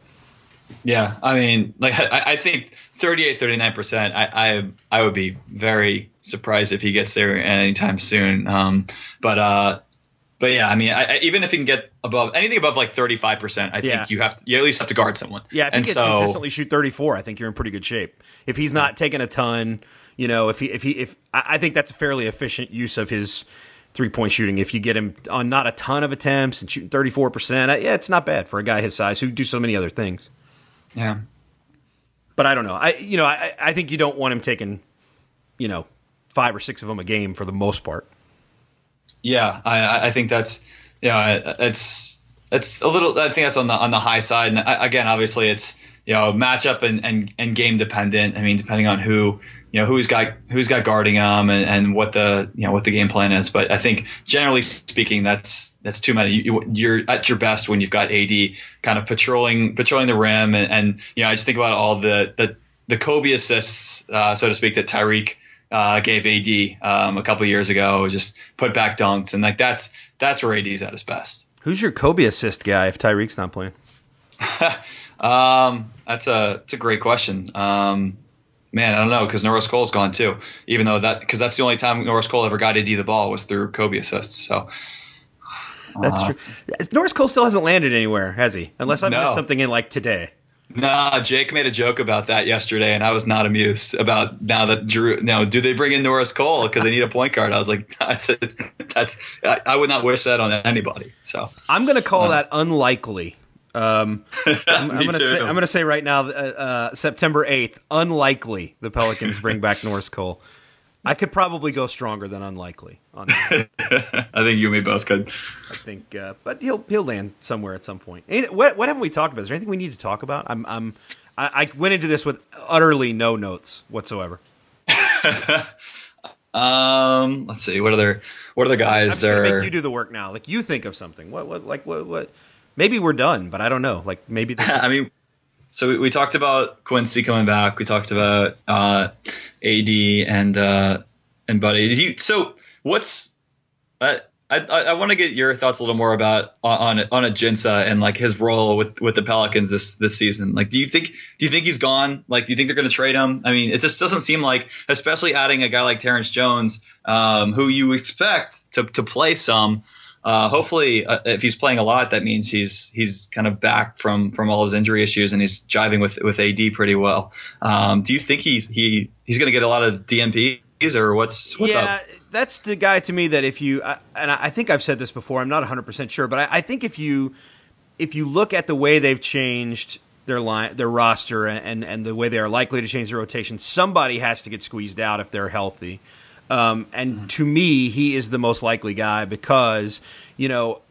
Speaker 3: Yeah, I mean, like I, I think 38, 39 percent. I, I I would be very surprised if he gets there anytime soon. Um, but uh, but yeah, I mean, I, I, even if he can get above anything above like 35 percent, I think
Speaker 1: Yeah.
Speaker 3: you have to, you at least have to guard someone.
Speaker 1: Yeah, if
Speaker 3: and
Speaker 1: he
Speaker 3: so
Speaker 1: consistently shoot 34, I think you're in pretty good shape. If he's not taking a ton, you know, if he if he if I I think that's a fairly efficient use of his three point shooting. If you get him on not a ton of attempts and shooting 34 percent, yeah, it's not bad for a guy his size who do so many other things.
Speaker 3: yeah,
Speaker 1: But I don't know. I you know I I think you don't want him taking, you know, five or six of them a game for the most part.
Speaker 3: Yeah, I, I- think that's yeah, it's it's a little. I think that's on the on the high side. And I, again, obviously, it's you know matchup and, and, and game dependent. I mean, depending on who you know who's got who's got guarding them and, and what the you know what the game plan is. But I think generally speaking, that's that's too many. You, you're at your best when you've got AD kind of patrolling patrolling the rim, and, and you know I just think about all the the the Kobe assists, uh, so to speak, that Tyreke uh, gave AD um, a couple years ago, just put back dunks, and like that's that's where AD's at his best.
Speaker 1: Who's your Kobe assist guy if Tyreke's not playing? [laughs]
Speaker 3: Um, that's a that's a great question. Um, man, I don't know because Norris Cole's gone too. Even though that because that's the only time Norris Cole ever got AD the ball was through Kobe assists. So
Speaker 1: That's true. Norris Cole still hasn't landed anywhere, has he? Unless I
Speaker 3: No.
Speaker 1: missed something in like today.
Speaker 3: Nah, Jake made a joke about that yesterday, and I was not amused about now that Jrue. Now, do they bring in Norris Cole because they need a point guard? I was like, [laughs] I said that's I, I would not wish that on anybody. So
Speaker 1: I'm going to call that unlikely. Um, [laughs] I'm, I'm going to say I'm going to say right now, uh, uh, September 8th, unlikely the Pelicans bring back Norris Cole. I could probably go stronger than unlikely on. [laughs]
Speaker 3: I think you and me both could.
Speaker 1: I think, uh, but he'll he'll land somewhere at some point. Anything, what what haven't we talked about? Is there anything we need to talk about? I'm I'm I, I went into this with utterly no notes whatsoever. [laughs]
Speaker 3: Um, let's see. What other what other guys?
Speaker 1: I'm just gonna make you do the work now. Like you think of something. What what like what what? Maybe we're done, but I don't know. Like maybe [laughs]
Speaker 3: I mean, so we, we talked about Quincy coming back. We talked about uh, AD and uh, and Buddy. You? So what's I I, I want to get your thoughts a little more about on on Ajinça and like his role with, with the Pelicans this this season. Like, do you think do you think he's gone? Like, do you think they're going to trade him? I mean, it just doesn't seem like, especially adding a guy like Terrence Jones, um, who you expect to to play some. Uh, hopefully, uh, if he's playing a lot, that means he's he's kind of back from from all his injury issues and he's jiving with with AD pretty well. Um, do you think he he he's going to get a lot of DNPs or what's what's
Speaker 1: yeah,
Speaker 3: up?
Speaker 1: that's the guy to me that if you I- and I I think I've said this before. I'm not 100 percent sure, but I, I think if you if you look at the way they've changed their line, their roster, and and the way they are likely to change their rotation, somebody has to get squeezed out if they're healthy. Um, and to me, he is the most likely guy because you know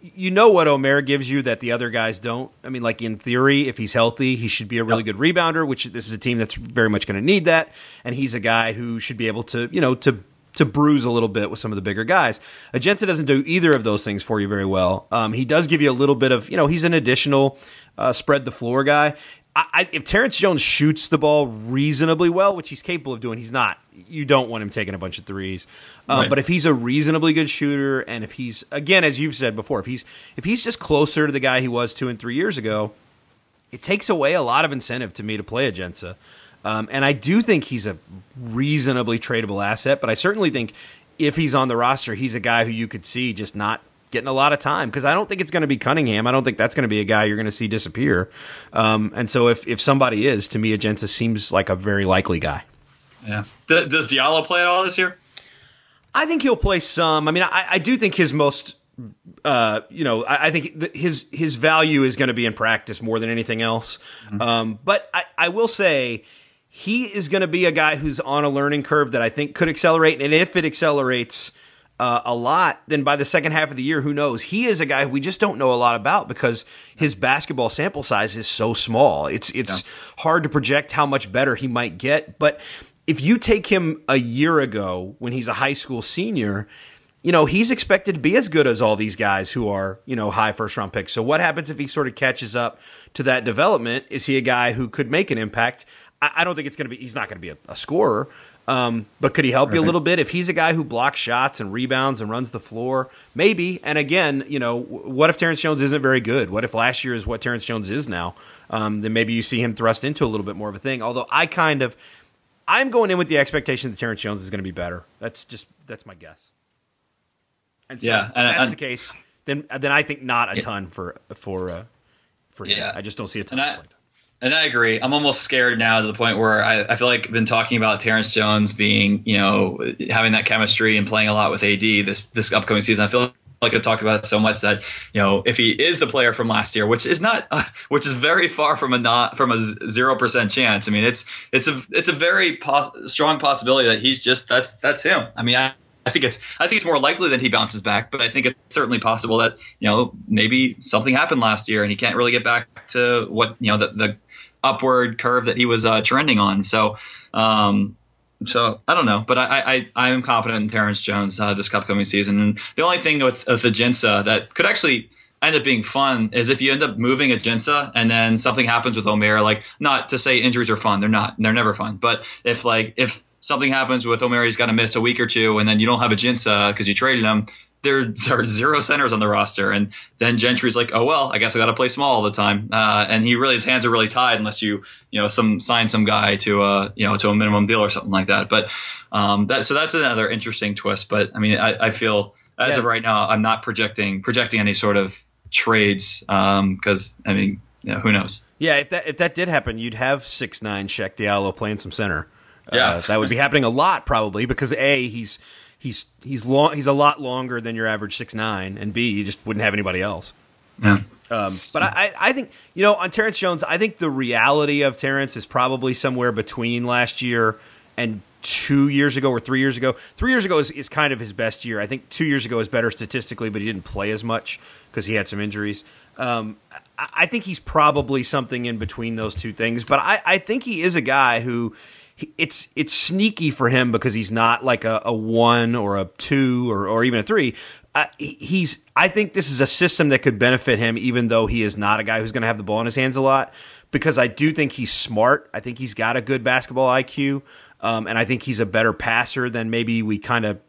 Speaker 1: you know what Omer gives you that the other guys don't. I mean, like in theory, if he's healthy, he should be a really good rebounder. Which this is a team that's very much going to need that, and he's a guy who should be able to you know to to bruise a little bit with some of the bigger guys. Ajinça doesn't do either of those things for you very well. Um, he does give you a little bit of, you know, he's an additional uh, spread the floor guy. I, if Terrence Jones shoots the ball reasonably well, which he's capable of doing, he's not. You don't want him taking a bunch of threes. Uh,
Speaker 3: Right.
Speaker 1: But if he's a reasonably good shooter, and if he's again, as you've said before, if he's if he's just closer to the guy he was two and three years ago, it takes away a lot of incentive to me to play Ajinça. Um, and I do think he's a reasonably tradable asset, but I certainly think if he's on the roster, he's a guy who you could see just not getting a lot of time because I don't think it's going to be Cunningham. I don't think that's going to be a guy you're going to see disappear. Um, and so if, if somebody is, to me, Ajinça seems like a very likely guy.
Speaker 3: Yeah. Th- does Diallo play at all this year?
Speaker 1: I think he'll play some. I mean, I, I do think his most, uh, you know, I, I think his his value is going to be in practice more than anything else. Um, but I, I will say he is going to be a guy who's on a learning curve that I think could accelerate. And if it accelerates uh, a lot, then by the second half of the year, who knows? He is a guy we just don't know a lot about because his basketball sample size is so small. It's it's hard to project how much better he might get, but if you take him a year ago when he's a high school senior, you know, he's expected to be as good as all these guys who are, you know, high first round picks. So what happens if he sort of catches up to that development? Is he a guy who could make an impact? I, I don't think it's going to be, he's not going to be a, a scorer. Um, but could he help you a little bit if he's a guy who blocks shots and rebounds and runs the floor? Maybe. And again, you know, what if Terrence Jones isn't very good? What if last year is what Terrence Jones is now? Um, then maybe you see him thrust into a little bit more of a thing. Although I kind of, I'm going in with the expectation that Terrence Jones is going to be better. That's just that's my guess. And so
Speaker 3: Yeah,
Speaker 1: if
Speaker 3: and-
Speaker 1: that's
Speaker 3: and-
Speaker 1: the case. Then then I think not a ton for for uh, for him.
Speaker 3: Yeah.
Speaker 1: I just don't see a ton.
Speaker 3: And I- agree. I'm almost scared now to the point where I, I feel like I've been talking about Terrence Jones being, you know, having that chemistry and playing a lot with AD this this upcoming season. I feel like I've talked about it so much that, you know, if he is the player from last year, which is not, uh, which is very far from a not from a zero percent chance. I mean, it's it's a it's a very pos- strong possibility that he's just that's that's him. I mean, I, I think it's I think it's more likely that he bounces back, but I think it's certainly possible that you know maybe something happened last year and he can't really get back to what you know the, the upward curve that he was uh, trending on. So, um, so I don't know, but I I, I am confident in Terrence Jones uh, this upcoming season. And the only thing with, with the Jinsa that could actually end up being fun is if you end up moving Ajinça and then something happens with Omer. Like not to say injuries are fun, they're not, they're never fun. But if like if something happens with Omer, he's got to miss a week or two, and then you don't have Ajinça because you traded him. There are zero centers on the roster, and then Gentry's like, "Oh well, I guess I got to play small all the time." Uh, and he really his hands are really tied unless you you know some sign some guy to a you know to a minimum deal or something like that. But um, that so that's another interesting twist. But I mean, I, I feel as
Speaker 1: Yeah.
Speaker 3: of right now, I'm not projecting projecting any sort of trades because I mean, you know, who knows?
Speaker 1: Yeah, if that if that did happen, you'd have six nine Cheick Diallo playing some center.
Speaker 3: Yeah.
Speaker 1: uh, that would be happening a lot probably because a he's he's he's long he's a lot longer than your average six nine, and b you just wouldn't have anybody else.
Speaker 3: Yeah.
Speaker 1: Um, but I, I think you know on Terrence Jones, I think the reality of Terrence is probably somewhere between last year and two years ago or three years ago. Three years ago is, is kind of his best year. I think two years ago is better statistically, but he didn't play as much because he had some injuries. Um, I, I think he's probably something in between those two things. But I, I think he is a guy who it's it's sneaky for him because he's not like a, a one or a two or, or even a three. Uh, he's I think this is a system that could benefit him, even though he is not a guy who's going to have the ball in his hands a lot. Because I do think he's smart. I think he's got a good basketball IQ, um, and I think he's a better passer than maybe we kind of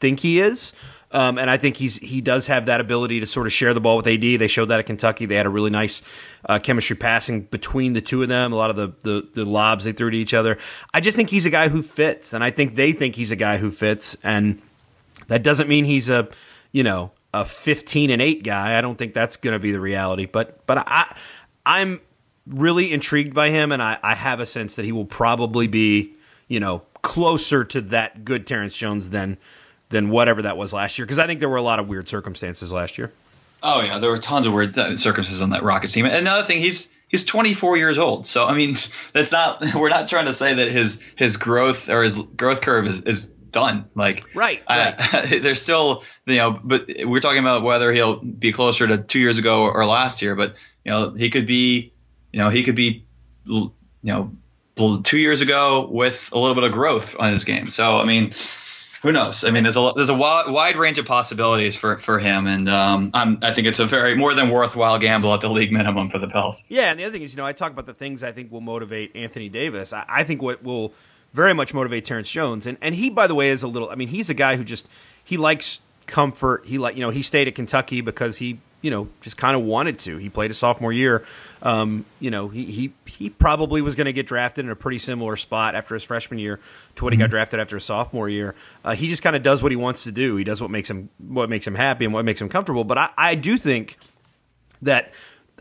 Speaker 1: think he is. Um, and I think he's he does have that ability to sort of share the ball with AD. They showed that at Kentucky. They had a really nice uh, chemistry passing between the two of them. A lot of the, the the lobs they threw to each other. I just think he's a guy who fits, and I think they think he's a guy who fits. And that doesn't mean he's a you know a 15 and 8 guy. I don't think that's going to be the reality. But but I I'm really intrigued by him, and I, I have a sense that he will probably be you know closer to that good Terrence Jones than than whatever that was last year. Because I think there were a lot of weird circumstances last year.
Speaker 3: Oh yeah, there were tons of weird circumstances on that Rockets team. And another thing, he's he's 24 years old. So I mean, [laughs] that's not [laughs] we're not trying to say that his his growth or his growth curve is is done. Like
Speaker 1: Right,
Speaker 3: uh, [laughs] there's still you know, but we're talking about whether he'll be closer to two years ago or, or last year. But you know, he could be, you know, he could be, you know, two years ago with a little bit of growth on his game. So I mean who knows? I mean, there's a there's a wi- wide range of possibilities for for him, and um, I think it's a very more than worthwhile gamble at the league minimum for the Pels.
Speaker 1: Yeah, and the other thing is, you know, I talk about the things I think will motivate Anthony Davis. I, I think what will very much motivate Terrence Jones, and and he, by the way, is a little. I mean, he's a guy who just he likes comfort. He like you know he stayed at Kentucky because he you know just kind of wanted to. He played a sophomore year. Um, you know, he he he probably was going to get drafted in a pretty similar spot after his freshman year to what he got drafted after his sophomore year. Uh, he just kind of does what he wants to do. He does what makes him what makes him happy and what makes him comfortable. But I, I do think that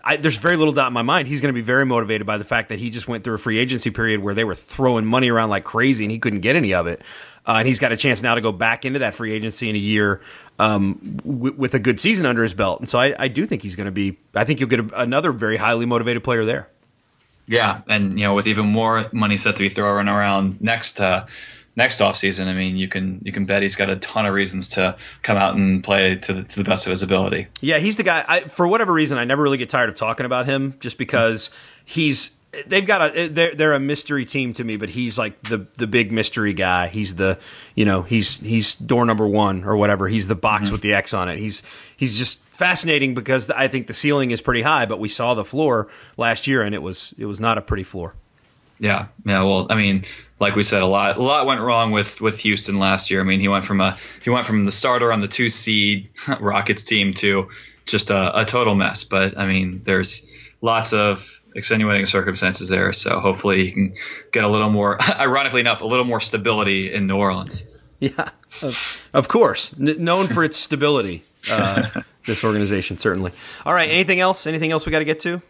Speaker 1: I, there's very little doubt in my mind he's going to be very motivated by the fact that he just went through a free agency period where they were throwing money around like crazy and he couldn't get any of it. Uh, and he's got a chance now to go back into that free agency in a year um, w- with a good season under his belt. And so I, I do think he's going to be. I think you'll get a, another very highly motivated player there.
Speaker 3: Yeah, and you know, with even more money set to be thrown around next uh, next offseason, I mean, you can you can bet he's got a ton of reasons to come out and play to the, to the best of his ability.
Speaker 1: Yeah, he's the guy. I, for whatever reason, I never really get tired of talking about him, just because he's they've got a they're they're a mystery team to me, but he's like the the big mystery guy. He's the you know he's he's door number one or whatever. He's the box mm-hmm. with the X on it. He's he's just fascinating because I think the ceiling is pretty high, but we saw the floor last year and it was it was not a pretty floor.
Speaker 3: Yeah, yeah. Well, I mean, like we said, a lot a lot went wrong with with Houston last year. I mean, he went from a he went from the starter on the two seed [laughs] Rockets team to just a, a total mess. But I mean, there's lots of extenuating circumstances there. So hopefully he can get a little more, [laughs] ironically enough, a little more stability in New Orleans.
Speaker 1: Yeah, of, of course, N- known for its stability. Uh, [laughs] this organization certainly. All right, anything else? Anything else we got to get to?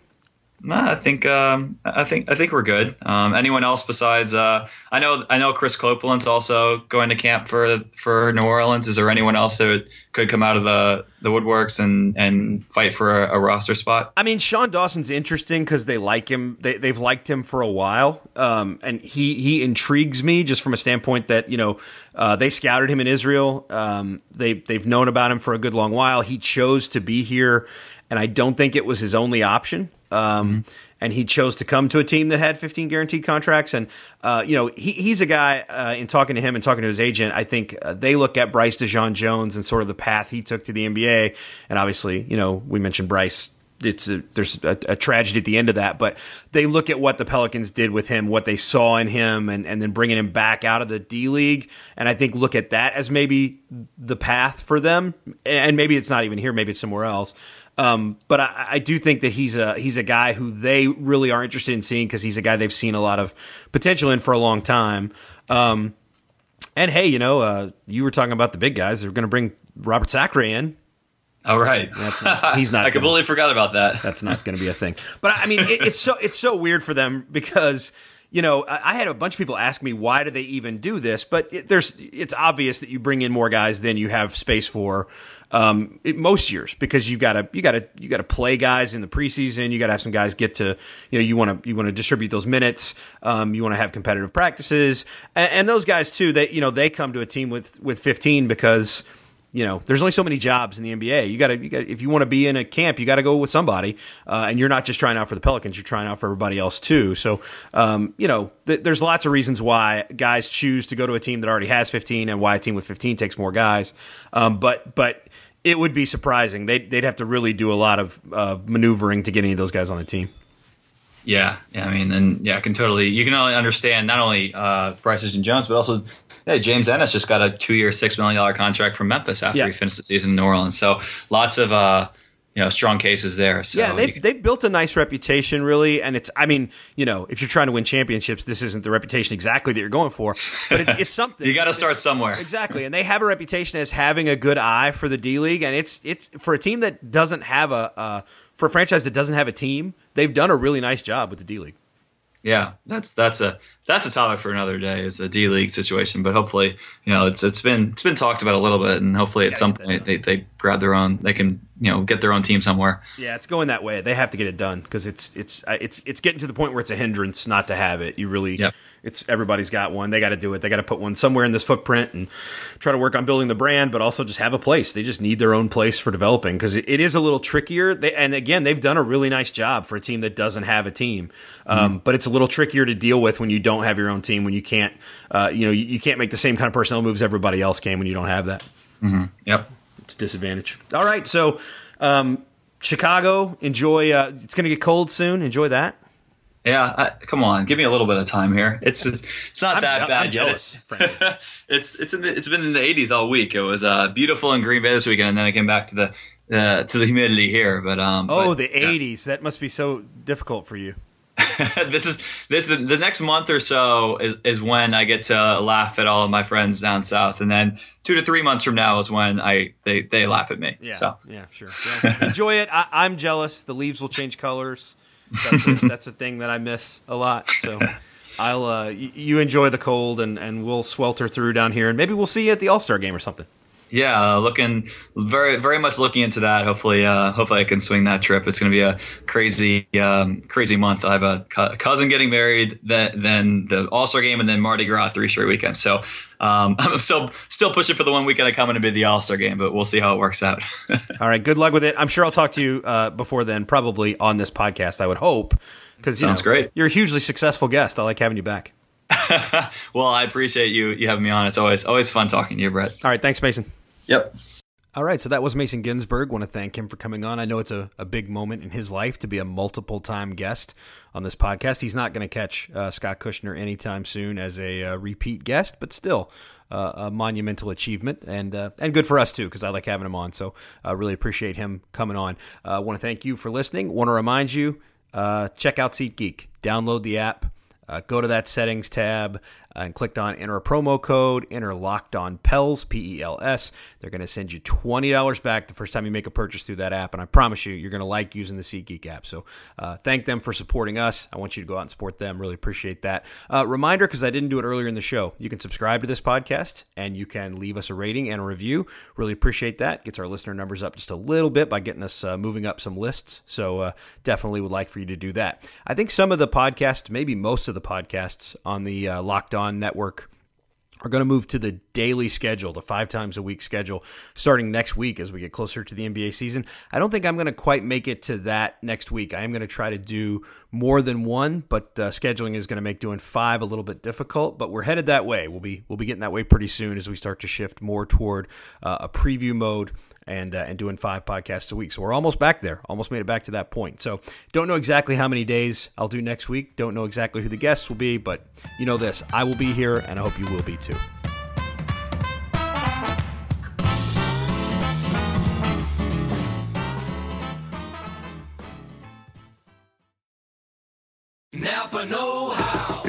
Speaker 3: No, I think um, I think I think we're good. Um, anyone else besides uh, I know I know Chris Copeland's also going to camp for for New Orleans. Is there anyone else that could come out of the, the woodworks and, and fight for a, a roster spot?
Speaker 1: I mean, Shawn Dawson's interesting because they like him. They, they've liked him for a while, um, and he he intrigues me just from a standpoint that you know uh, they scouted him in Israel. Um, they they've known about him for a good long while. He chose to be here, and I don't think it was his only option. Um, mm-hmm. And he chose to come to a team that had 15 guaranteed contracts. And, uh, you know, he, he's a guy, uh, in talking to him and talking to his agent, I think uh, they look at Bryce Dejean-Jones and sort of the path he took to the NBA. And obviously, you know, we mentioned Bryce it's a, there's a, a, tragedy at the end of that, but they look at what the Pelicans did with him, what they saw in him, and, and then bringing him back out of the D League, and I think look at that as maybe the path for them, and maybe it's not even here, maybe it's somewhere else. Um, but I, I, do think that he's a he's a guy who they really are interested in seeing because he's a guy they've seen a lot of potential in for a long time. Um, and hey, you know, uh, you were talking about the big guys. They're going to bring Robert Sacre in.
Speaker 3: Oh right,
Speaker 1: that's not, he's not. [laughs]
Speaker 3: I completely forgot about that. [laughs]
Speaker 1: That's not going to be a thing. But I mean, it, it's so it's so weird for them because you know, I had a bunch of people ask me why do they even do this, but it, there's it's obvious that you bring in more guys than you have space for um, it, most years because you got to you got to you got to play guys in the preseason. You got to have some guys get to you know you want to you want to distribute those minutes. Um, you want to have competitive practices, and, and those guys too. That you know they come to a team with with 15 because you know, there's only so many jobs in the NBA. You got to, if you want to be in a camp, you got to go with somebody, uh, and you're not just trying out for the Pelicans. You're trying out for everybody else too. So, um, you know, th- there's lots of reasons why guys choose to go to a team that already has 15, and why a team with 15 takes more guys. Um, but, but it would be surprising. They'd, they'd have to really do a lot of uh, maneuvering to get any of those guys on the team.
Speaker 3: Yeah, yeah, I mean, and yeah, I can totally. You can only understand not only uh, Bryce and Jones, but also yeah, James Ennis just got a two-year, six million dollar contract from Memphis after yeah. he finished the season in New Orleans. So lots of uh, you know strong cases there. So
Speaker 1: yeah, they've, they've built a nice reputation, really, and it's I mean you know if you're trying to win championships, this isn't the reputation exactly that you're going for, but it's, it's something. [laughs]
Speaker 3: you got to start somewhere. [laughs]
Speaker 1: Exactly, and they have a reputation as having a good eye for the D League, and it's it's for a team that doesn't have a uh, for a franchise that doesn't have a team, they've done a really nice job with the D League.
Speaker 3: Yeah, that's that's a that's a topic for another day. Is a D League situation, but hopefully, you know, it's it's been it's been talked about a little bit, and hopefully at some point they, they grab their own, they can you know get their own team somewhere.
Speaker 1: Yeah, it's going that way. They have to get it done because it's it's it's it's getting to the point where it's a hindrance not to have it. You really yep it's everybody's got one. They got to do it. They got to put one somewhere in this footprint and try to work on building the brand, but also just have a place. They just need their own place for developing because it, it is a little trickier. They, and again, they've done a really nice job for a team that doesn't have a team. Um, mm-hmm. But it's a little trickier to deal with when you don't have your own team. When you can't, uh, you know, you, you, can't make the same kind of personnel moves everybody else can when you don't have that.
Speaker 3: Mm-hmm. Yep,
Speaker 1: it's disadvantage. All right, so. Um, Chicago, enjoy. Uh, it's going to get cold soon. Enjoy that.
Speaker 3: Yeah, I, come on, give me a little bit of time here. It's it's not
Speaker 1: I'm,
Speaker 3: that bad
Speaker 1: I'm jealous,
Speaker 3: yet. [laughs] It's it's it's, the, it's been in the 80s all week. It was uh, beautiful in Green Bay this weekend, and then I came back to the uh, to the humidity here. But um,
Speaker 1: oh,
Speaker 3: but,
Speaker 1: the yeah. 80s. That must be so difficult for you. [laughs]
Speaker 3: this is this the, the, next month or so is, is when I get to laugh at all of my friends down south, and then two to three months from now is when I they, they laugh at me.
Speaker 1: Yeah,
Speaker 3: so.
Speaker 1: yeah, sure. [laughs] Enjoy it. I, am jealous. The leaves will change colors. That's a, that's a thing that I miss a lot. So I'll uh, y- you enjoy the cold, and and we'll swelter through down here, and maybe we'll see you at the All Star game or something.
Speaker 3: Yeah, uh, looking very very much looking into that. Hopefully, uh, hopefully I can swing that trip. It's going to be a crazy um, crazy month. I have a cu- cousin getting married, then then the All Star game, and then Mardi Gras three straight weekends. So um, [laughs] I'm still still pushing for the one weekend I come in to be the All Star game, but we'll see how it works out. [laughs]
Speaker 1: All right, good luck with it. I'm sure I'll talk to you uh, before then, probably on this podcast. I would hope Because
Speaker 3: Sounds
Speaker 1: know,
Speaker 3: great.
Speaker 1: You're a hugely successful guest. I like having you back. [laughs]
Speaker 3: well, I appreciate you you having me on. It's always always fun talking to you, Brett.
Speaker 1: All right, thanks, Mason.
Speaker 3: Yep.
Speaker 1: All right, so that was Mason Ginsburg. Want to thank him for coming on. I know it's a, a big moment in his life to be a multiple time guest on this podcast. He's not going to catch uh, Scott Kushner anytime soon as a uh, repeat guest, but still uh, a monumental achievement and uh, and good for us too because I like having him on. So I really appreciate him coming on. I uh, want to thank you for listening. Want to remind you uh, check out SeatGeek, download the app. Uh, go to that settings tab and clicked on enter a promo code, enter locked on PELS, P E L S. They're going to send you $20 back the first time you make a purchase through that app. And I promise you, you're going to like using the SeatGeek app. So uh, thank them for supporting us. I want you to go out and support them. Really appreciate that. Uh, reminder, because I didn't do it earlier in the show, you can subscribe to this podcast and you can leave us a rating and a review. Really appreciate that. Gets our listener numbers up just a little bit by getting us uh, moving up some lists. So uh, definitely would like for you to do that. I think some of the podcasts, maybe most of the podcasts on the uh, Locked On network are going to move to the daily schedule, the five times a week schedule, starting next week as we get closer to the NBA season. I don't think I'm going to quite make it to that next week. I am going to try to do more than one, but uh, scheduling is going to make doing five a little bit difficult. But we're headed that way. We'll be we'll be getting that way pretty soon as we start to shift more toward uh, a preview mode and uh, and doing five podcasts a week. So we're almost back there. Almost made it back to that point. So don't know exactly how many days I'll do next week. Don't know exactly who the guests will be, but you know this: I will be here, and I hope you will be too.